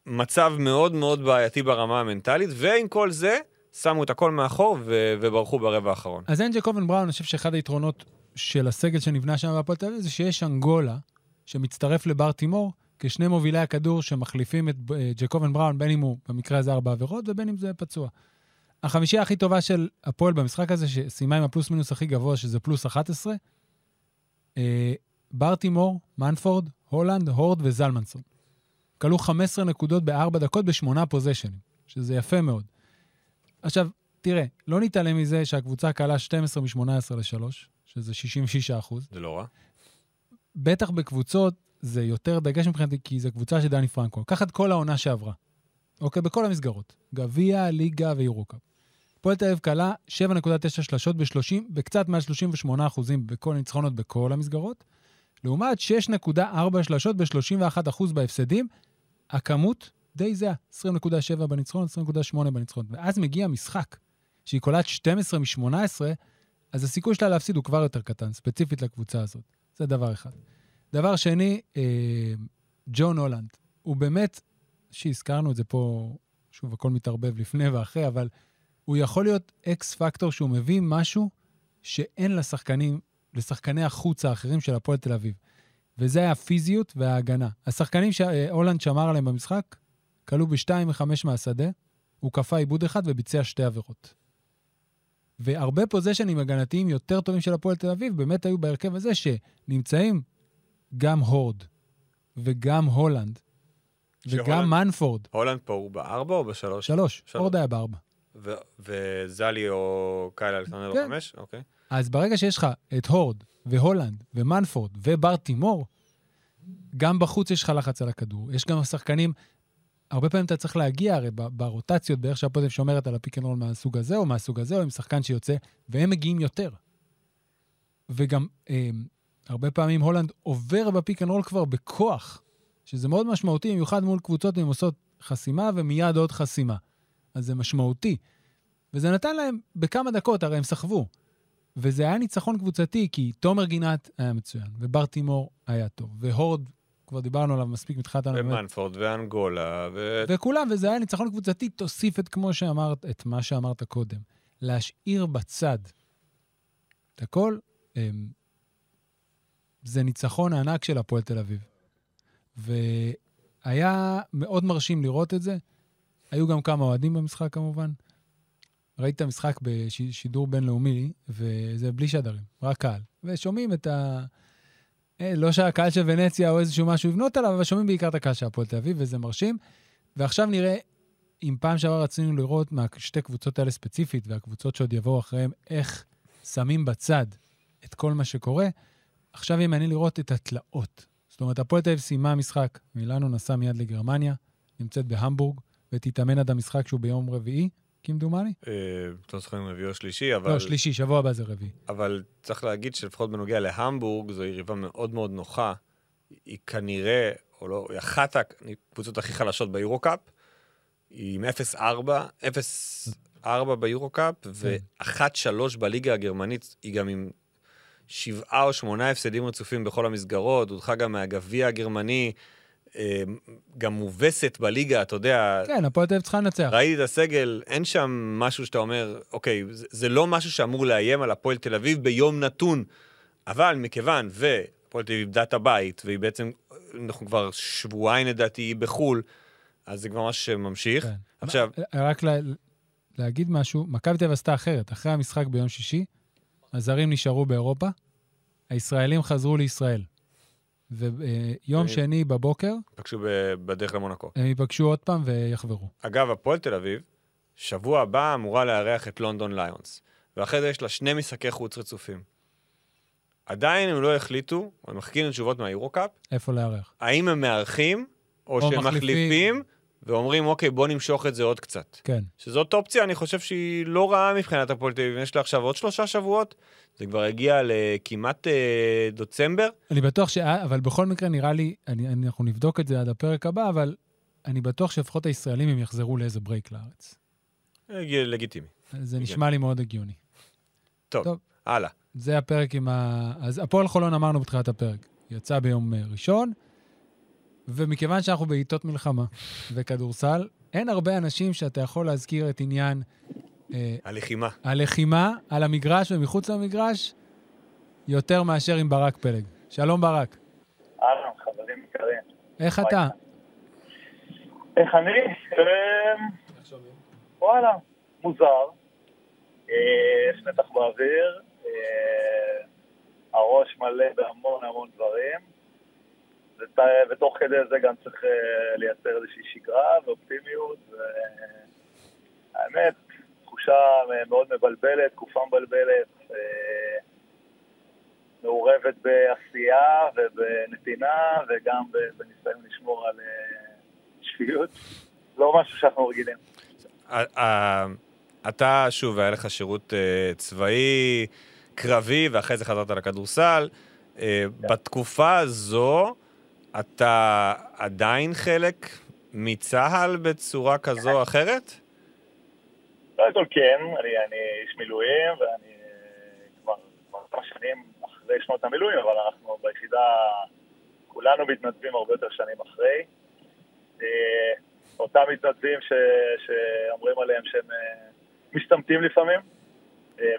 מצב מאוד מאוד בעייתי ברמה המנטלית, ועם כל זה, שמו את הכל מאחור ו- וברחו ברבע האחרון. אז אין ג'קובן בראון, אני חושב שאחד היתרונות של הסגל שנבנה שם בהפועל תל אביב זה שיש אנגולה שמצטרף לבר תימור כשני מובילי הכדור שמחליפים את אה, ג'קובן בראון, בין אם הוא במקרה הזה ארבע עבירות ובין אם זה פצוע. החמישייה הכי טובה של הפועל במשחק הזה, שסיימה עם הפלוס מינוס הכי גבוה, שזה פלוס 11, בר תימור, מנפורד, הולנד, הורד וזלמנסון. כלו 15 נקודות בארבע דקות בשמונה פוזיישנים, שזה יפה מאוד. עכשיו, תראה, לא נתעלם מזה שהקבוצה קלה 12 מ-18 ל-3, שזה 66 אחוז. זה לא רע. בטח בקבוצות זה יותר דגש מבחינתי, כי זו קבוצה של דני פרנקו. קח את כל העונה שעברה, אוקיי? בכל המסגרות. גביע, ליגה ויורוקאפ. הפועל תל אביב קלה 7.9 שלשות ב-30, בקצת מעל 38 אחוזים בכל הניצחונות בכל המסגרות, לעומת 6.4 שלשות ב-31 אחוז בהפסדים. הכמות די זהה, 20.7 בניצחון, 20.8 בניצחון. ואז מגיע משחק שהיא קולעת 12 מ-18, אז הסיכוי שלה להפסיד הוא כבר יותר קטן, ספציפית לקבוצה הזאת. זה דבר אחד. דבר שני, אה, ג'ון הולנד. הוא באמת, שהזכרנו את זה פה, שוב, הכל מתערבב לפני ואחרי, אבל הוא יכול להיות אקס פקטור שהוא מביא משהו שאין לשחקנים, לשחקני החוץ האחרים של הפועל תל אביב. וזה היה הפיזיות וההגנה. השחקנים שהולנד שמר עליהם במשחק, כלו בשתיים מחמש מהשדה, הוא כפה עיבוד אחד וביצע שתי עבירות. והרבה פוזיישנים הגנתיים יותר טובים של הפועל תל אביב באמת היו בהרכב הזה שנמצאים גם הורד וגם הולנד וגם שהולנד- מנפורד. הולנד פה הוא בארבע או בשלוש? שלוש, שלוש. הורד היה בארבע. וזלי או קייל אלכסנדר כן. בחמש? אוקיי. אז ברגע שיש לך את הורד והולנד ומנפורד ובר תימור, גם בחוץ יש לך לחץ על הכדור. יש גם שחקנים, הרבה פעמים אתה צריך להגיע הרי ברוטציות, באיך אביב שומרת על ה pick and roll מהסוג הזה או מהסוג הזה, או עם שחקן שיוצא, והם מגיעים יותר. וגם אה, הרבה פעמים הולנד עובר ב pick and roll כבר בכוח, שזה מאוד משמעותי, במיוחד מול קבוצות אם עושות חסימה ומיד עוד חסימה. אז זה משמעותי. וזה נתן להם בכמה דקות, הרי הם סחבו. וזה היה ניצחון קבוצתי, כי תומר גינת היה מצוין, ובר תימור היה טוב, והורד, כבר דיברנו עליו מספיק מתחילת העונה, ומנפורד ואנגולה, ו... וכולם, וזה היה ניצחון קבוצתי, תוסיף את כמו שאמרת, את מה שאמרת קודם. להשאיר בצד את הכל, אמ, זה ניצחון הענק של הפועל תל אביב. והיה מאוד מרשים לראות את זה. היו גם כמה אוהדים במשחק כמובן. ראיתי את המשחק בשידור בינלאומי, וזה בלי שדרים, רק קהל. ושומעים את ה... אה, לא שהקהל של ונציה או איזשהו משהו לבנות עליו, אבל שומעים בעיקר את הקהל של הפועל תל אביב, וזה מרשים. ועכשיו נראה, אם פעם שעברה רצינו לראות מהשתי קבוצות האלה ספציפית, והקבוצות שעוד יבואו אחריהם, איך שמים בצד את כל מה שקורה, עכשיו יהיה מעניין לראות את התלאות. זאת אומרת, הפועל תל אביב סיימה משחק, מילאנו נסע מיד לגרמניה, נמצאת בהמבורג, ותתאמן עד המשחק שהוא ביום רביעי, כמדומני. אה, לא זוכר אם רביעי או שלישי, אבל... לא, שלישי, שבוע הבא זה רביעי. אבל צריך להגיד שלפחות בנוגע להמבורג, זו יריבה מאוד מאוד נוחה. היא כנראה, או לא, היא אחת הקבוצות הכי חלשות ביורו-קאפ. היא עם 0-4, 0-4 ביורו-קאפ, ו-1-3 בליגה הגרמנית, היא גם עם שבעה או שמונה הפסדים רצופים בכל המסגרות, הודחה גם מהגביע הגרמני. אה, גם מובסת בליגה, אתה יודע, כן, הפועל תל אביב צריכה לנצח. ראיתי את הסגל, אין שם משהו שאתה אומר, אוקיי, זה, זה לא משהו שאמור לאיים על הפועל תל אביב ביום נתון, אבל מכיוון והפועל תל אביב איבדה את הבית, והיא בעצם, אנחנו כבר שבועיים לדעתי בחו"ל, אז זה כבר משהו שממשיך. כן. עכשיו, רק לה, להגיד משהו, מכבי תל אביב עשתה אחרת. אחרי המשחק ביום שישי, הזרים נשארו באירופה, הישראלים חזרו לישראל. ויום שני בבוקר, פגשו ב- בדרך למונקו. הם ייפגשו עוד פעם ויחברו. אגב, הפועל תל אביב, שבוע הבא אמורה לארח את לונדון ליונס, ואחרי זה יש לה שני משחקי חוץ רצופים. עדיין הם לא החליטו, הם מחכים לתשובות מהיורו-קאפ, איפה לארח? האם הם מארחים, או, או שהם מחליפים. ואומרים, אוקיי, בוא נמשוך את זה עוד קצת. כן. שזאת אופציה, אני חושב שהיא לא רעה מבחינת הפועל תל אביב. יש לה עכשיו עוד שלושה שבועות, זה כבר הגיע לכמעט אה, דצמבר. אני בטוח ש... אבל בכל מקרה, נראה לי, אני, אני, אנחנו נבדוק את זה עד הפרק הבא, אבל אני בטוח שלפחות הישראלים הם יחזרו לאיזה break לארץ. אה, לגיטימי. זה נשמע לי מאוד הגיוני. טוב, טוב. הלאה. זה הפרק עם ה... אז הפועל חולון אמרנו בתחילת הפרק, יצא ביום אה, ראשון, ומכיוון שאנחנו בעיתות מלחמה וכדורסל, אין הרבה אנשים שאתה יכול להזכיר את עניין אה, הלחימה. הלחימה על המגרש ומחוץ למגרש יותר מאשר עם ברק פלג. שלום ברק, אהלן, חברים יקרים. איך אתה? איך אני? אמ, וואלה, מוזר. אה, יש מתח באוויר, אה, הראש מלא בהמון המון דברים, ות- ותוך כדי זה גם צריך אה, לייצר איזושהי שגרה ואופטימיות, והאמת, תחושה מאוד מבלבלת, תקופה מבלבלת, אה, מעורבת בעשייה ובנתינה וגם בניסיון לשמור על אה, שפיות. לא משהו שאנחנו רגילים. אתה, שוב, היה לך שירות צבאי, קרבי, ואחרי זה חזרת לכדורסל. אה, בתקופה הזו, אתה עדיין חלק מצה"ל בצורה כזו או אחרת? קודם כל כן, אני, איש מילואים ואני כבר כמה שנים אחרי שנות המילואים, אבל אנחנו ביחידה, כולנו מתנדבים הרבה יותר שנים אחרי. אה, אותם מתנדבים שאומרים עליהם שהם אה, משתמטים לפעמים, אה,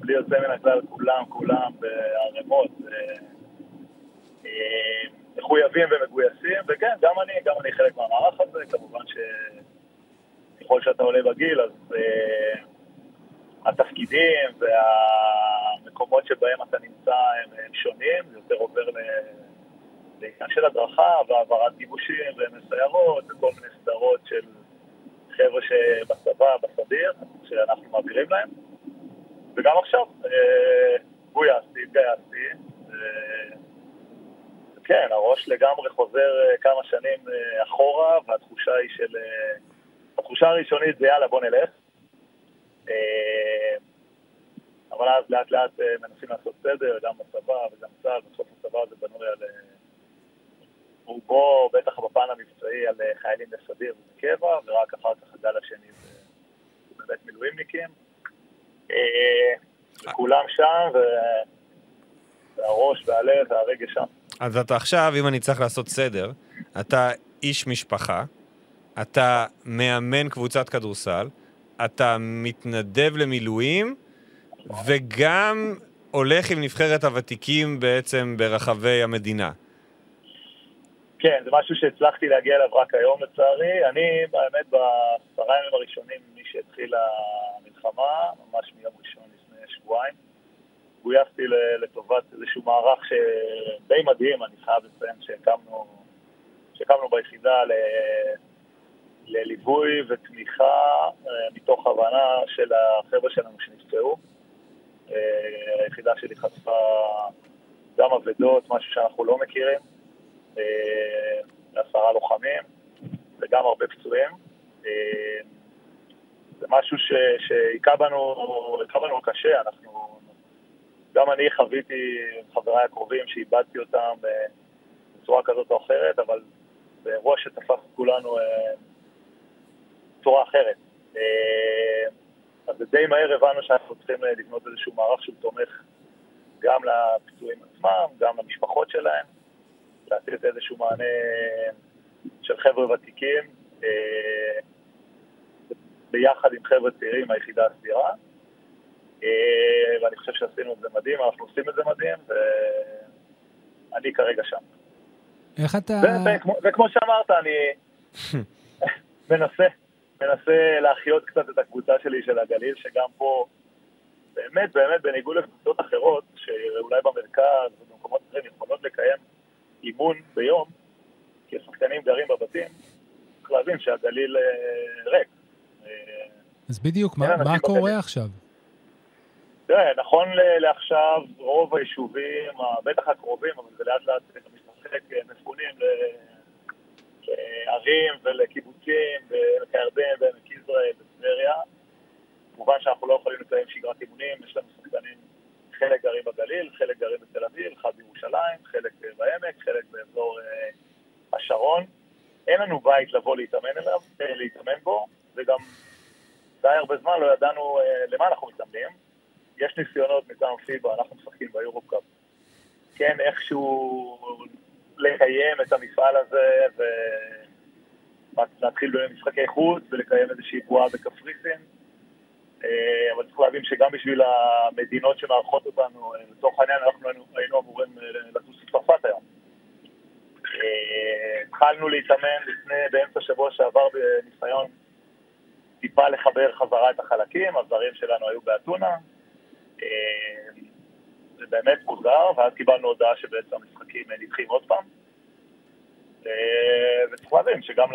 בלי יוצא מן הכלל, כולם, כולם בערימות. אה, אה, מחויבים ומגויסים, וכן, גם אני, גם אני חלק מהמערך הזה, כמובן ש... ככל שאתה עולה בגיל, אז uh, התפקידים והמקומות שבהם אתה נמצא הם, הם שונים, זה יותר עובר ל- לעניין של הדרכה והעברת גיבושים ומסיירות וכל מיני סדרות של חבר'ה שבצבא, בסדיר, שאנחנו מעבירים להם. וגם עכשיו, uh, גויסתי, התגייסתי. כן, הראש לגמרי חוזר אה, כמה שנים אה, אחורה, והתחושה היא של... אה, התחושה הראשונית זה יאללה, בוא נלך. אבל אז לאט לאט מנסים לעשות סדר, גם בצבא וגם צה"ל, בסוף הצבא הזה בנוי על... רובו, בטח בפן המבצעי, על חיילים בסדיר ובקבע, ורק אחר כך הגל השני זה זה באמת מילואימניקים. וכולם שם, והראש והלב והרגש שם. אז אתה עכשיו, אם אני צריך לעשות סדר, אתה איש משפחה, אתה מאמן קבוצת כדורסל, אתה מתנדב למילואים, וגם הולך עם נבחרת הוותיקים בעצם ברחבי המדינה. כן, זה משהו שהצלחתי להגיע אליו רק היום לצערי. אני, באמת, בעשרה ימים הראשונים, מי שהתחילה המלחמה, ממש מיום ראשון לפני שבועיים, גויסתי לטובת איזשהו מערך שדי מדהים, אני חייב לציין שהקמנו, שהקמנו ביחידה ל... לליווי ותמיכה אה, מתוך הבנה של החבר'ה שלנו שנפצעו. אה, היחידה שלי חשפה גם אבדות, משהו שאנחנו לא מכירים. אה, לעשרה לוחמים וגם הרבה פצועים. אה, זה משהו שהיכה בנו, בנו קשה, אנחנו, גם אני חוויתי חבריי הקרובים שאיבדתי אותם אה, בצורה כזאת או אחרת, אבל זה אירוע שתפס את כולנו אה, בצורה אחרת. אה, אז די מהר הבנו שאנחנו צריכים לבנות איזשהו מערך שהוא תומך גם לפצועים עצמם, גם למשפחות שלהם. לתת איזשהו מענה של חבר'ה ותיקים, ביחד עם חבר'ה צעירים מהיחידה הסבירה. אה, ואני חושב שעשינו את זה מדהים, אנחנו עושים את זה מדהים, ואני כרגע שם. איך אתה... ו- וכמו- וכמו שאמרת, אני מנסה, מנסה להחיות קצת את הקבוצה שלי של הגליל, שגם פה, באמת, באמת, בניגוד לקבוצות אחרות, שאולי במרכז ובמקומות אחרים יכולות לקיים אימון ביום, כי השחקנים גרים בבתים, צריך להבין שהגליל אה, ריק. אה, אז בדיוק, אין מה, קורה. עכשיו? תראה, נכון לעכשיו, רוב היישובים, בטח הקרובים, אבל זה לאט לאט משחק, אה, מפונים לערים ולקיבוצים, בעמק הירדן, בעמק יזרעאל, בטבריה. כמובן שאנחנו לא יכולים לקיים שגרת אימונים, יש לנו שחקנים, חלק גרים בגליל, חלק גרים בתל אביב, אחד בירושלים, חלק אה, בעמק, חלק באזור אה, השרון. אין לנו בית לבוא להתאמן אליו, אה, להתאמן בו, וגם די הרבה זמן לא ידענו אה, למה אנחנו מתאמנים. יש ניסיונות מטעם פיבה, אנחנו משחקים ביורופקאפ. כן, איכשהו לקיים את המפעל הזה ולהתחיל במשחקי חוץ ולקיים איזושהי בועה בקפריסין. אה, אבל צריך להבין שגם בשביל המדינות שמארחות אותנו, אה, לצורך העניין אנחנו היינו, היינו אמורים אה, לטוס לצרפת היום. התחלנו להתאמן לפני, באמצע שבוע שעבר בניסיון טיפה לחבר חזרה את החלקים, הזרים שלנו היו באתונה. אה, זה באמת מוזר, ואז קיבלנו הודעה שבעצם המשחקים אה, נדחים עוד פעם. אה, וצריך להבין שגם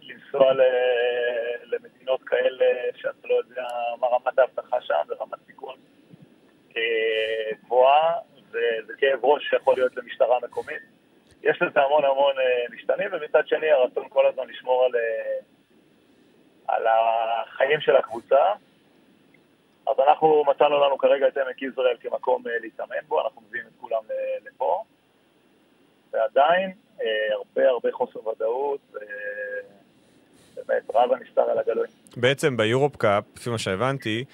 לנסוע למדינות כאלה שאתה לא יודע מה רמת האבטחה שם ורמת סיכון גבוהה, זה, כאב ראש שיכול להיות למשטרה מקומית. יש לזה המון המון משתנים, ומצד שני הרצון כל הזמן לשמור על, על החיים של הקבוצה. אז אנחנו מצאנו לנו כרגע את עמק יזרעאל כמקום אה, להתאמן בו, אנחנו מביאים את כולם ל- לפה. ועדיין אה, הרבה הרבה חוסר ודאות, אה, באמת רב הנסתר על הגלוי. בעצם ביורופ קאפ, לפי מה שהבנתי,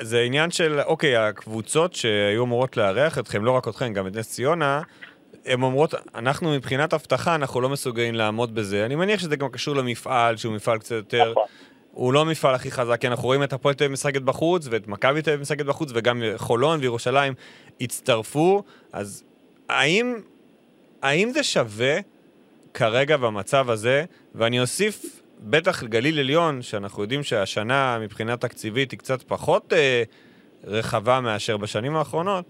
זה עניין של, אוקיי, הקבוצות שהיו אמורות לארח אתכם, לא רק אתכם, גם את נס ציונה, הן אומרות, אנחנו מבחינת אבטחה, אנחנו לא מסוגלים לעמוד בזה. אני מניח שזה גם קשור למפעל, שהוא מפעל קצת יותר... נכון. הוא לא המפעל הכי חזק, כי אנחנו רואים את הפועל תל אביב משחקת בחוץ, ואת מכבי תל אביב משחקת בחוץ, וגם חולון וירושלים הצטרפו, אז האם, האם זה שווה כרגע במצב הזה, ואני אוסיף, בטח גליל עליון, שאנחנו יודעים שהשנה מבחינה תקציבית היא קצת פחות אה, רחבה מאשר בשנים האחרונות,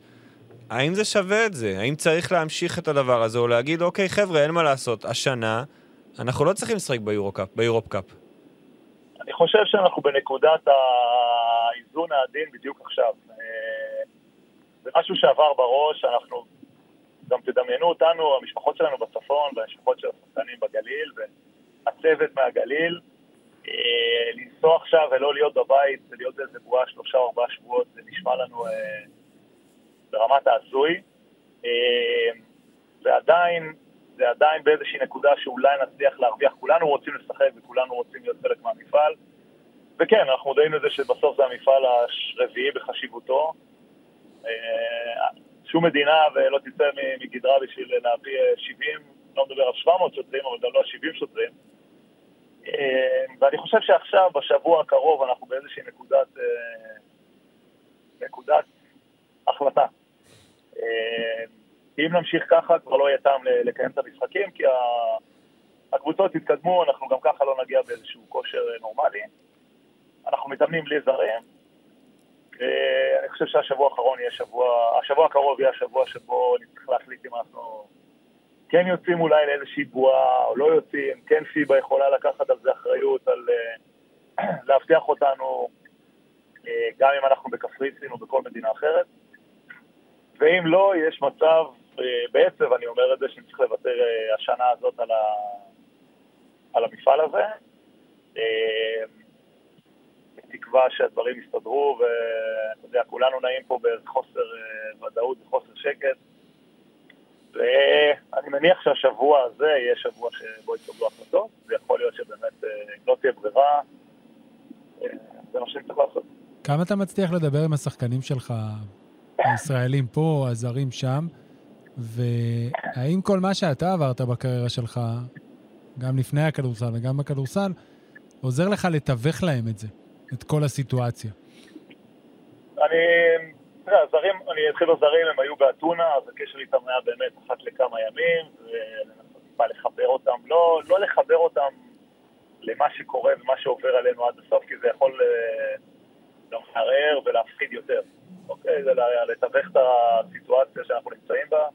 האם זה שווה את זה? האם צריך להמשיך את הדבר הזה, או להגיד, אוקיי, חבר'ה, אין מה לעשות, השנה אנחנו לא צריכים לשחק ביורוקאפ, ביורופ קאפ. אני חושב שאנחנו בנקודת האיזון העדין בדיוק עכשיו. אה, זה משהו שעבר בראש, אנחנו, גם תדמיינו אותנו, המשפחות שלנו בצפון והמשפחות של השחקנים בגליל והצוות מהגליל, אה, לנסוע עכשיו ולא להיות בבית ולהיות באיזה בועה שלושה או ארבעה שבועות, זה נשמע לנו אה, ברמת ההזוי. ועדיין, זה עדיין באיזושהי נקודה שאולי נצליח להרוויח. כולנו רוצים לשחק וכולנו רוצים להיות חלק מהמפעל. וכן, אנחנו מודעים לזה שבסוף זה המפעל הרביעי בחשיבותו. אה, שום מדינה ולא תצא מגדרה בשביל להביא אה, 70, לא מדבר על 700 שוטרים, אבל גם לא על 70 שוטרים. אה, ואני חושב שעכשיו, בשבוע הקרוב, אנחנו באיזושהי נקודת, אה, נקודת החלטה. אה, אם נמשיך ככה, כבר לא יהיה טעם לקיים את המשחקים, כי הקבוצות יתקדמו, אנחנו גם ככה לא נגיע באיזשהו כושר אה, נורמלי. אנחנו מתאמנים בלי זרים. אה, אני חושב שהשבוע האחרון יהיה שבוע, השבוע הקרוב יהיה השבוע שבו נצטרך להחליט אם אנחנו כן יוצאים אולי לאיזושהי בועה או לא יוצאים, כן פיבה יכולה לקחת על זה אחריות, על אה, להבטיח אותנו גם אם אנחנו בקפריסין או בכל מדינה אחרת. ואם לא, יש מצב, בעצב אני אומר את זה, שנצטרך לוותר אה, השנה הזאת על, ה, על המפעל הזה. אה, בתקווה שהדברים יסתדרו, ואתה יודע, כולנו נעים פה באיזה חוסר אה, ודאות וחוסר שקט. ואני מניח שהשבוע הזה יהיה שבוע שבו יתקבלו החלטות, ויכול להיות שבאמת לא תהיה ברירה, זה מה שצריך לעשות. כמה אתה מצליח לדבר עם השחקנים שלך, הישראלים פה, הזרים שם, והאם כל מה שאתה עברת בקריירה שלך, גם לפני הכדורסל וגם בכדורסל, עוזר לך לתווך להם את זה, את כל הסיטואציה? אני, תראה, הזרים, אני אתחיל בזרים, הם היו באתונה, אז הקשר איתם היה באמת אחת לכמה ימים, ולנסות טיפה לחבר אותם, לא, לא לחבר אותם למה שקורה ומה שעובר עלינו עד הסוף, כי זה יכול אה, גם לערער ולהפחיד יותר. אוקיי? זה לתווך את הסיטואציה שאנחנו נמצאים בה,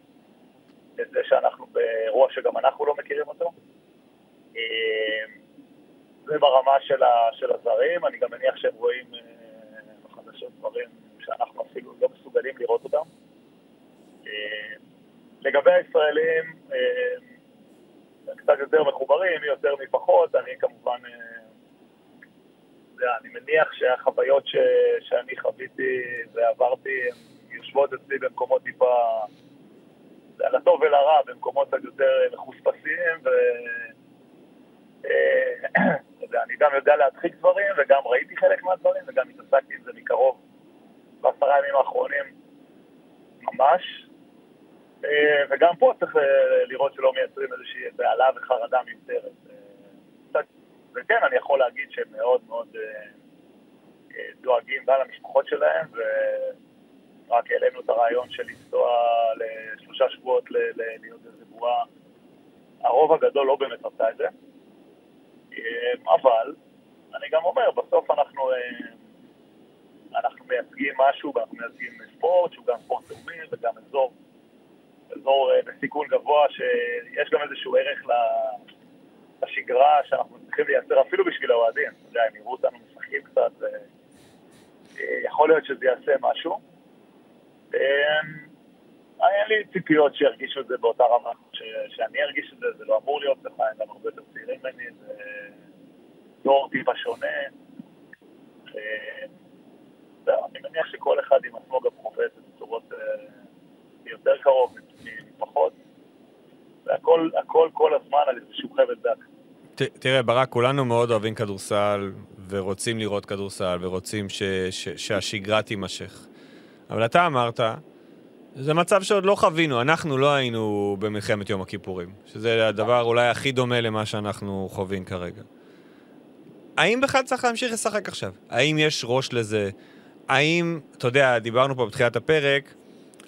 את זה שאנחנו באירוע שגם אנחנו לא מכירים אותו. אה, זה ברמה של, ה, של הזרים, אני גם מניח שהם רואים אה, בחדשות דברים שאנחנו אפילו לא מסוגלים לראות אותם. לגבי הישראלים, קצת יותר מחוברים, יותר מי פחות, אני כמובן, אה, אני מניח שהחוויות ש, שאני חוויתי ועברתי, הן יושבות אצלי במקומות טיפה, על הטוב ולרע, במקומות קצת יותר מחוספסים, ו... אה, אני גם יודע להדחיק דברים, וגם ראיתי חלק מהדברים, וגם התעסקתי עם זה מקרוב בעשרה ימים האחרונים ממש. אה, וגם פה צריך אה, לראות שלא מייצרים איזושהי בהלה וחרדה מיותרת. אה, וכן, אני יכול להגיד שהם מאוד מאוד דואגים גם למשפחות שלהם, ורק העלינו את הרעיון של לנסוע לשלושה שבועות להיות איזה בועה. הרוב הגדול לא באמת עשה את זה, אבל אני גם אומר, בסוף אנחנו, אנחנו מייצגים משהו, ואנחנו מייצגים ספורט שהוא גם ספורט לאומי וגם אזור אזור אה, בסיכון גבוה, שיש גם איזשהו ערך לשגרה שאנחנו צריכים לייצר אפילו בשביל האוהדים. אתה יודע, הם יראו אותנו משחקים קצת, ויכול אה, להיות שזה יעשה משהו. אמ, אין לי ציפיות שירגישו את זה באותה רמה ש... שאני ארגיש את זה, זה לא אמור להיות ככה, הם גם הרבה יותר צעירים ממני, זה דור טיפה שונה. אמ, אני מניח שכל אחד עם עצמו גם חווה את זה בצורות אה, יותר קרוב, פחות. והכל, הכל כל הזמן על איזשהו חבל דק. תראה, ברק, כולנו מאוד אוהבים כדורסל, ורוצים לראות כדורסל, ורוצים ש, ש, שהשגרה תימשך. אבל אתה אמרת, זה מצב שעוד לא חווינו, אנחנו לא היינו במלחמת יום הכיפורים, שזה הדבר אולי הכי דומה למה שאנחנו חווים כרגע. האם בכלל צריך להמשיך לשחק עכשיו? האם יש ראש לזה? האם, אתה יודע, דיברנו פה בתחילת הפרק,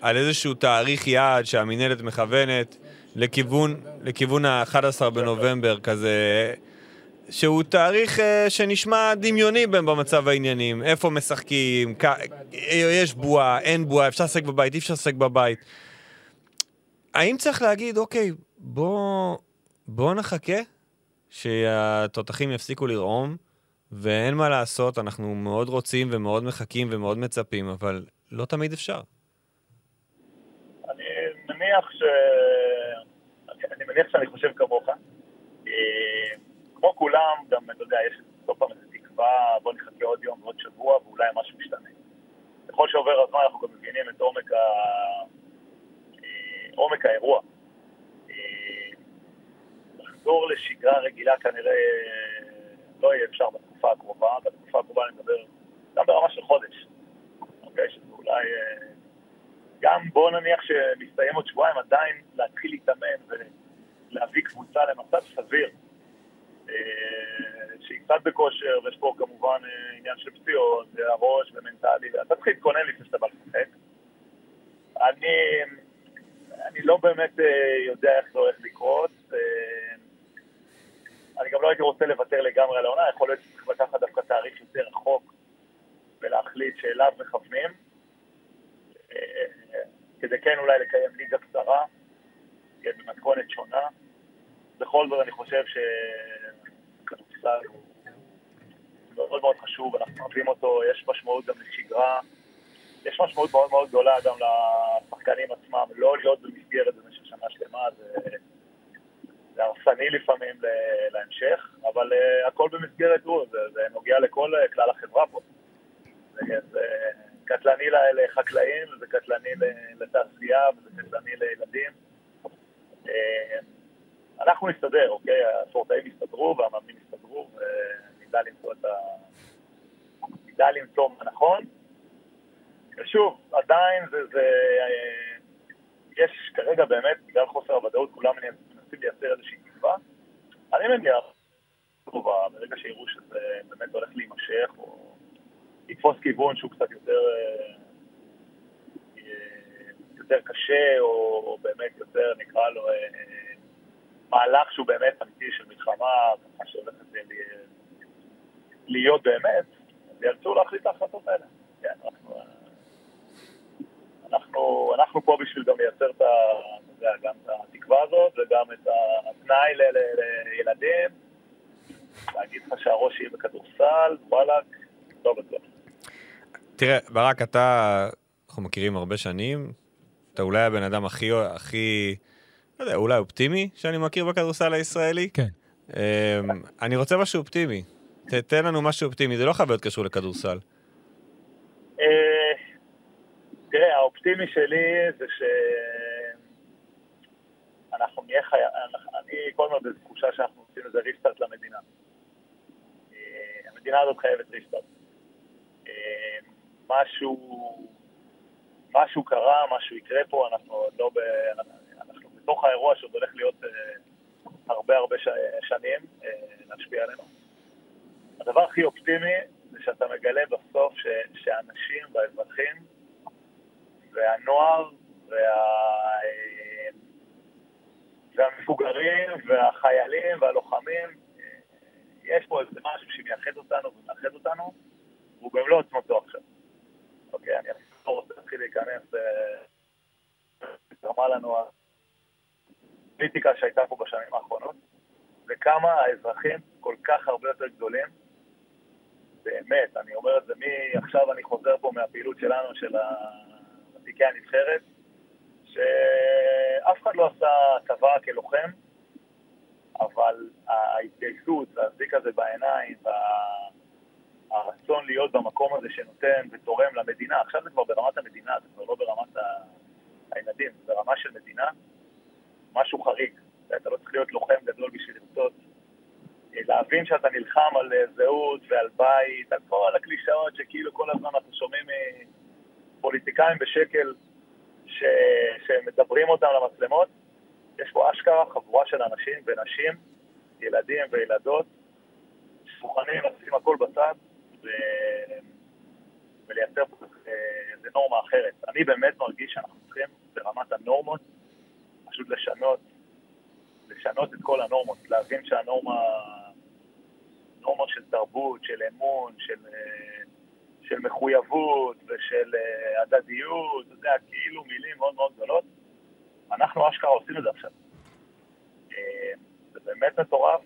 על איזשהו תאריך יעד שהמינהלת מכוונת לכיוון, לכיוון ה-11 בנובמבר כזה, שהוא תאריך uh, שנשמע דמיוני במצב העניינים. איפה משחקים, כ- יש בועה, אין בועה, אפשר לשחק בבית, אי אפשר לשחק בבית. האם צריך להגיד, אוקיי, בוא, בוא נחכה שהתותחים יפסיקו לרעום, ואין מה לעשות, אנחנו מאוד רוצים ומאוד מחכים ומאוד מצפים, אבל לא תמיד אפשר. מניח ש... מניח שאני חושב כמוך. אה, כמו כולם, גם, אתה יודע, יש סוף פעם איזו תקווה, בוא נחכה עוד יום ועוד שבוע ואולי משהו ישתנה. ככל שעובר הזמן אנחנו גם מבינים את עומק, ה... אה, עומק האירוע. אה, לחזור לשגרה רגילה כנראה לא יהיה אפשר בתקופה הקרובה, בתקופה הקרובה אני מדבר גם ברמה של חודש, אוקיי? שזה אולי גם בוא נניח שמסתיים עוד שבועיים, עדיין להתחיל להתאמן ולהביא קבוצה למצב סביר, אה, שהיא קצת בכושר, ויש פה כמובן אה, עניין של פציעות, הראש ומנטלי, ואתה צריך להתכונן לפני שאתה בא לשחק. אני, אני לא באמת אה, יודע איך זה הולך לקרות. אני גם לא הייתי רוצה לוותר לגמרי על העונה, יכול להיות שצריך לקחת דווקא תאריך יותר רחוק ולהחליט שאליו מכוונים. כדי כן אולי לקיים ליגה קצרה, כן, במתכונת שונה. בכל זאת אני חושב שכדורסל הוא מאוד מאוד חשוב, אנחנו אוהבים אותו, יש משמעות גם לשגרה, יש משמעות מאוד מאוד גדולה גם לשחקנים עצמם, לא להיות במסגרת במשך שנה שלמה, זה, זה הרסני לפעמים להמשך, אבל uh, הכל במסגרת הוא, זה, זה נוגע לכל uh, כלל החברה פה. זה, זה, קטלני לחקלאים, וזה קטלני לתעשייה, וזה קטלני לילדים. אה, אנחנו נסתדר, אוקיי? הספורטאים יסתדרו והמאמנים יסתדרו, ונדע למצוא את ה... נדע למצוא מה נכון. ושוב, עדיין זה, זה... אה, יש כרגע באמת, בגלל חוסר הוודאות, כולם מנסים לייצר איזושהי תקווה. אני מניח, טובה, ברגע שיראו שזה באמת הולך להימשך, או יתפוס כיוון שהוא קצת יותר, אה, אה, יותר קשה, או, באמת יותר, נקרא לו, אה, מהלך שהוא באמת אמיתי של מלחמה, ככה שהולכת להיות באמת, יאלצו להחליט את ההחלטות האלה. כן, אנחנו, אה, אנחנו, אנחנו פה בשביל גם לייצר את, ה, גם את התקווה הזאת וגם את התנאי לילדים. להגיד לך שהראש יהיה בכדורסל, וואלאק, לא בטוח. תראה, ברק, אתה, אנחנו מכירים הרבה שנים, אתה אולי הבן אדם הכי, הכי, לא יודע, אולי אופטימי שאני מכיר בכדורסל הישראלי. כן. אמ, אני רוצה משהו אופטימי. ת- תן לנו משהו אופטימי, זה לא חייב להיות קשור לכדורסל. אה, תראה, האופטימי שלי זה ש... אנחנו נהיה חי... אני כל הזמן בתחושה שאנחנו עושים איזה ריסטארט למדינה. אה, המדינה הזאת חייבת ריסטארט. אה, משהו... משהו קרה, משהו יקרה פה, אנחנו עוד לא ב... אנחנו בתוך האירוע שעוד הולך להיות אה, הרבה הרבה. שנים אה, להשפיע עלינו. הדבר הכי אופטימי זה שאתה מגלה בסוף ש... שהאנשים והאזרחים והנוער וה... והמבוגרים והחיילים והלוחמים, אה, יש פה איזה משהו שמייחד אותנו ומאחד אותנו, והוא במלוא עוצמתו עכשיו. אוקיי, אני רוצה להתחיל להיכנס, אה, גרמה לנו הפוליטיקה שהייתה פה בשנים האחרונות, וכמה האזרחים כל כך הרבה יותר גדולים. באמת, אני אומר את זה מעכשיו אני חוזר פה מהפעילות שלנו, של ותיקי הנבחרת, שאף אחד לא עשה צבא כלוחם, אבל ההתגייסות והזיק הזה בעיניים, והרצון להיות במקום הזה שנותן ותורם למדינה, עכשיו זה כבר ברמת המדינה, זה כבר לא ברמת הילדים, זה ברמה של מדינה, משהו חריג. אתה לא צריך להיות לוחם גדול בשביל לרצות להבין שאתה נלחם על אה, זהות ועל בית, על כל הקלישאות שכאילו כל הזמן אנחנו שומעים מפוליטיקאים בשקל ש... שמדברים אותם למצלמות. יש פה אשכרה חבורה של אנשים ונשים, ילדים וילדות, שמוכנים לשים הכל בצד. ולייצר פה אה, איזה נורמה אחרת. אני באמת מרגיש שאנחנו צריכים ברמת הנורמות פשוט לשנות לשנות את כל הנורמות, להבין שהנורמה, נורמה של תרבות, של אמון, של, אה, של מחויבות ושל אה, הדדיות, אתה יודע, כאילו מילים מאוד מאוד גדולות, אנחנו אשכרה עושים את זה עכשיו. זה באמת מטורף,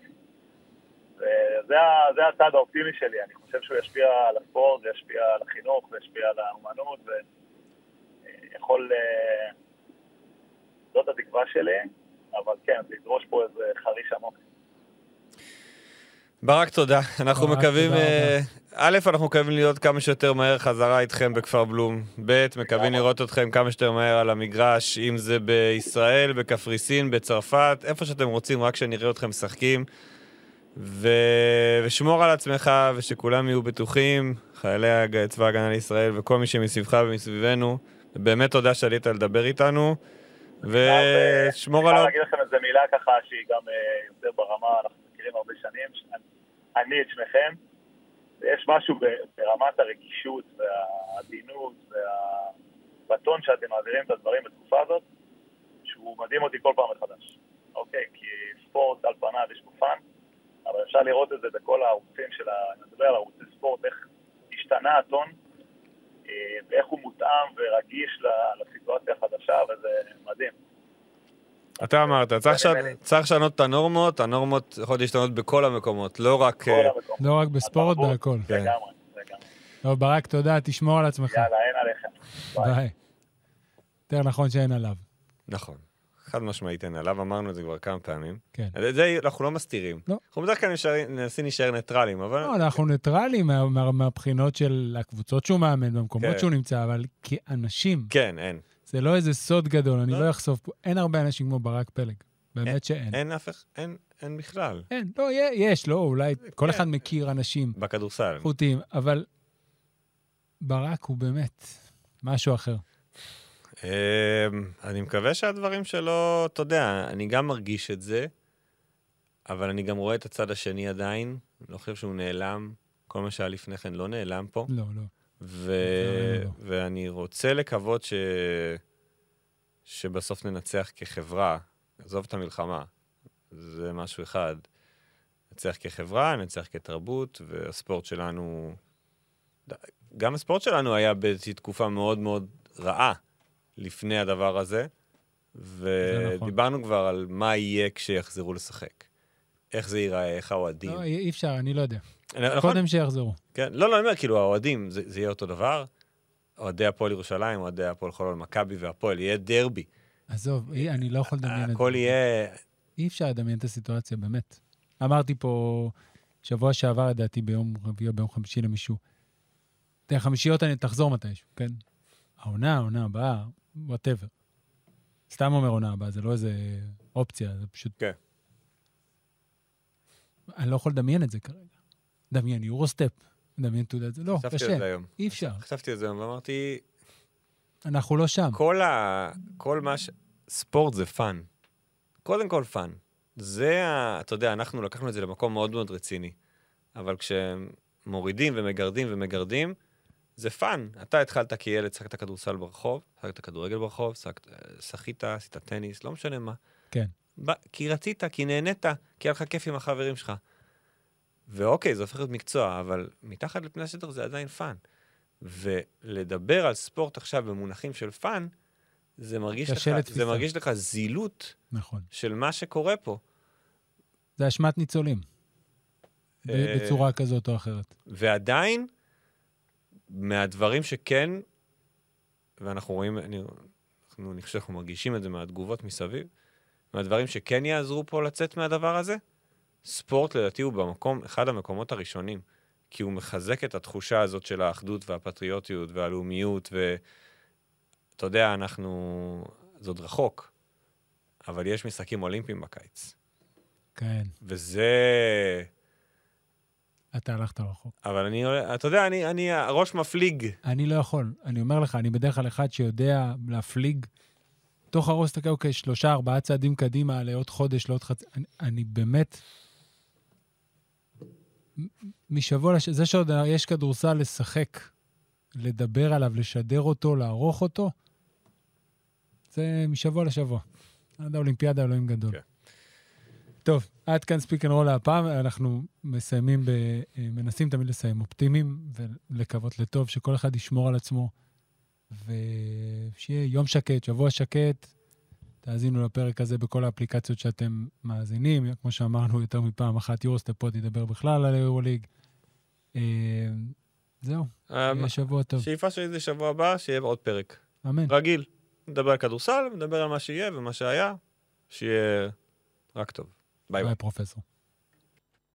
וזה זה הצד האופטימי שלי, אני חושב שהוא ישפיע על הספורט, זה ישפיע על החינוך, זה ישפיע על האומנות, ויכול... אה, זאת התקווה שלי. אבל כן, זה ידרוש פה איזה חריש עמוק. ברק, תודה. אנחנו ברק, מקווים... תודה אה, א', אנחנו מקווים להיות כמה שיותר מהר חזרה איתכם בכפר בלום. ב', מקווים לראות אתכם כמה שיותר מהר על המגרש, אם זה בישראל, בקפריסין, בצרפת, איפה שאתם רוצים, רק שנראה אתכם משחקים. ו... ושמור על עצמך, ושכולם יהיו בטוחים, חיילי צבא ההגנה לישראל וכל מי שמסביבך ומסביבנו. באמת תודה שעלית לדבר איתנו, ושמור אני על... חייב להגיד לכם איזה מילה ככה שהיא גם אה, יותר ברמה, אנחנו מכירים הרבה שנים, אני את שניכם, ויש משהו ברמת הרגישות והעדינות והבטון שאתם מעבירים את הדברים בתקופה הזאת, שהוא מדהים אותי כל פעם מחדש. אוקיי, כי ספורט על פניו יש fun, אבל אפשר לראות את זה בכל הערוצים של ה... אני מדבר על ערוצי ספורט, איך השתנה הטון, אה, ואיך הוא מותאם ורגיש לסיטואציה החדשה, וזה מדהים. אתה אמרת, צריך לשנות את הנורמות, הנורמות יכולות להשתנות בכל המקומות, לא רק... אה. לא רק בספורט, בהכל. כן. לגמרי, לגמרי. טוב, ברק, תודה, תשמור על עצמך. יאללה, אין עליכם. ביי. ביי. יותר נכון שאין עליו. נכון. חד משמעית אין עליו, אמרנו את זה כבר כמה פעמים. כן. את זה אנחנו לא מסתירים. לא. אנחנו בדרך כלל מנסים להישאר ניטרלים, אבל... לא, אנחנו ניטרלים מה- מה- מהבחינות של הקבוצות שהוא מאמן, במקומות כן. שהוא נמצא, אבל כאנשים, כן, אין. זה לא איזה סוד גדול, אני לא. לא אחשוף פה. אין הרבה אנשים כמו ברק פלג. באמת שאין. אין אף אחד, אין, אין בכלל. אין, לא, יש, לא, אולי כל כן. אחד מכיר אנשים בכדורסל. איכותיים, אבל ברק הוא באמת משהו אחר. אמ, אני מקווה שהדברים שלו, אתה יודע, אני גם מרגיש את זה, אבל אני גם רואה את הצד השני עדיין. לא חושב שהוא נעלם. כל מה שהיה לפני כן לא נעלם פה. לא, לא. ו... לא. ואני רוצה לקוות ש... שבסוף ננצח כחברה. עזוב את המלחמה, זה משהו אחד. ננצח כחברה, ננצח כתרבות, והספורט שלנו... גם הספורט שלנו היה באיזושהי תקופה מאוד מאוד רעה לפני הדבר הזה, נכון. ודיברנו כבר על מה יהיה כשיחזרו לשחק. איך זה ייראה, איך האוהדים. לא, אי אפשר, אני לא יודע. נכון? קודם שיחזרו. כן, לא, לא, אני אומר, כאילו, האוהדים, זה, זה יהיה אותו דבר. אוהדי הפועל ירושלים, אוהדי הפועל חולון, מכבי והפועל, יהיה דרבי. עזוב, אי- אני לא יכול לדמיין את זה. הכל יהיה... אי אפשר לדמיין את הסיטואציה, באמת. אמרתי פה שבוע שעבר, לדעתי, ביום רביעי או ביום חמישי למישהו, תראה, חמישיות אני תחזור מתישהו, כן? העונה, העונה הבאה, whatever. סתם אומר עונה הבאה, זה לא איזה אופציה, זה פשוט... כן. אני לא יכול לדמיין את זה כרגע. דמיין Eurostep, דמיין תעודת זה, לא, קשה. אי אפשר, חשבתי על זה היום ואמרתי, אנחנו לא שם. כל ה... כל מה ש... ספורט זה fun. קודם כל fun. זה ה... אתה יודע, אנחנו לקחנו את זה למקום מאוד מאוד רציני. אבל כשמורידים ומגרדים ומגרדים, זה fun. אתה התחלת כילד, שחקת כדורסל ברחוב, שחקת כדורגל ברחוב, שחקת- שחית, עשית טניס, לא משנה מה. כן. ב- כי רצית, כי נהנית, כי היה לך כיף עם החברים שלך. ואוקיי, זה הופך להיות מקצוע, אבל מתחת לפני השטח זה עדיין fun. ולדבר על ספורט עכשיו במונחים של fun, זה מרגיש, לך, זה. מרגיש לך זילות נכון. של מה שקורה פה. זה אשמת ניצולים. אה, בצורה כזאת או אחרת. ועדיין, מהדברים שכן, ואנחנו רואים, אני, אנחנו, אני חושב שאנחנו מרגישים את זה מהתגובות מסביב, מהדברים שכן יעזרו פה לצאת מהדבר הזה, ספורט לדעתי הוא במקום, אחד המקומות הראשונים, כי הוא מחזק את התחושה הזאת של האחדות והפטריוטיות והלאומיות, ואתה יודע, אנחנו, זה עוד רחוק, אבל יש משחקים אולימפיים בקיץ, כן, וזה... אתה הלכת רחוק. אבל אני, אתה יודע, אני, אני הראש מפליג. אני לא יכול. אני אומר לך, אני בדרך כלל אחד שיודע להפליג. תוך הראש תסתכל, אוקיי, שלושה, ארבעה צעדים קדימה לעוד חודש, לעוד חצי... אני, אני באמת... משבוע לש... זה שעוד יש כדורסל לשחק, לדבר עליו, לשדר אותו, לערוך אותו, זה משבוע לשבוע. עד האולימפיאדה, אלוהים גדול. כן. טוב, עד כאן Speak and Roll להפעם. אנחנו מסיימים ב... מנסים תמיד לסיים אופטימיים ולקוות לטוב, שכל אחד ישמור על עצמו, ושיהיה יום שקט, שבוע שקט. תאזינו לפרק הזה בכל האפליקציות שאתם מאזינים. כמו שאמרנו יותר מפעם אחת, Eurostep פה תדבר בכלל על היורוליג. אה, זהו, יהיה שבוע טוב. השאיפה שלי זה שבוע הבא, שיהיה עוד פרק. אמן. רגיל. נדבר על כדורסל, נדבר על מה שיהיה ומה שהיה, שיהיה רק טוב. ביי ביי. ביי, פרופסור.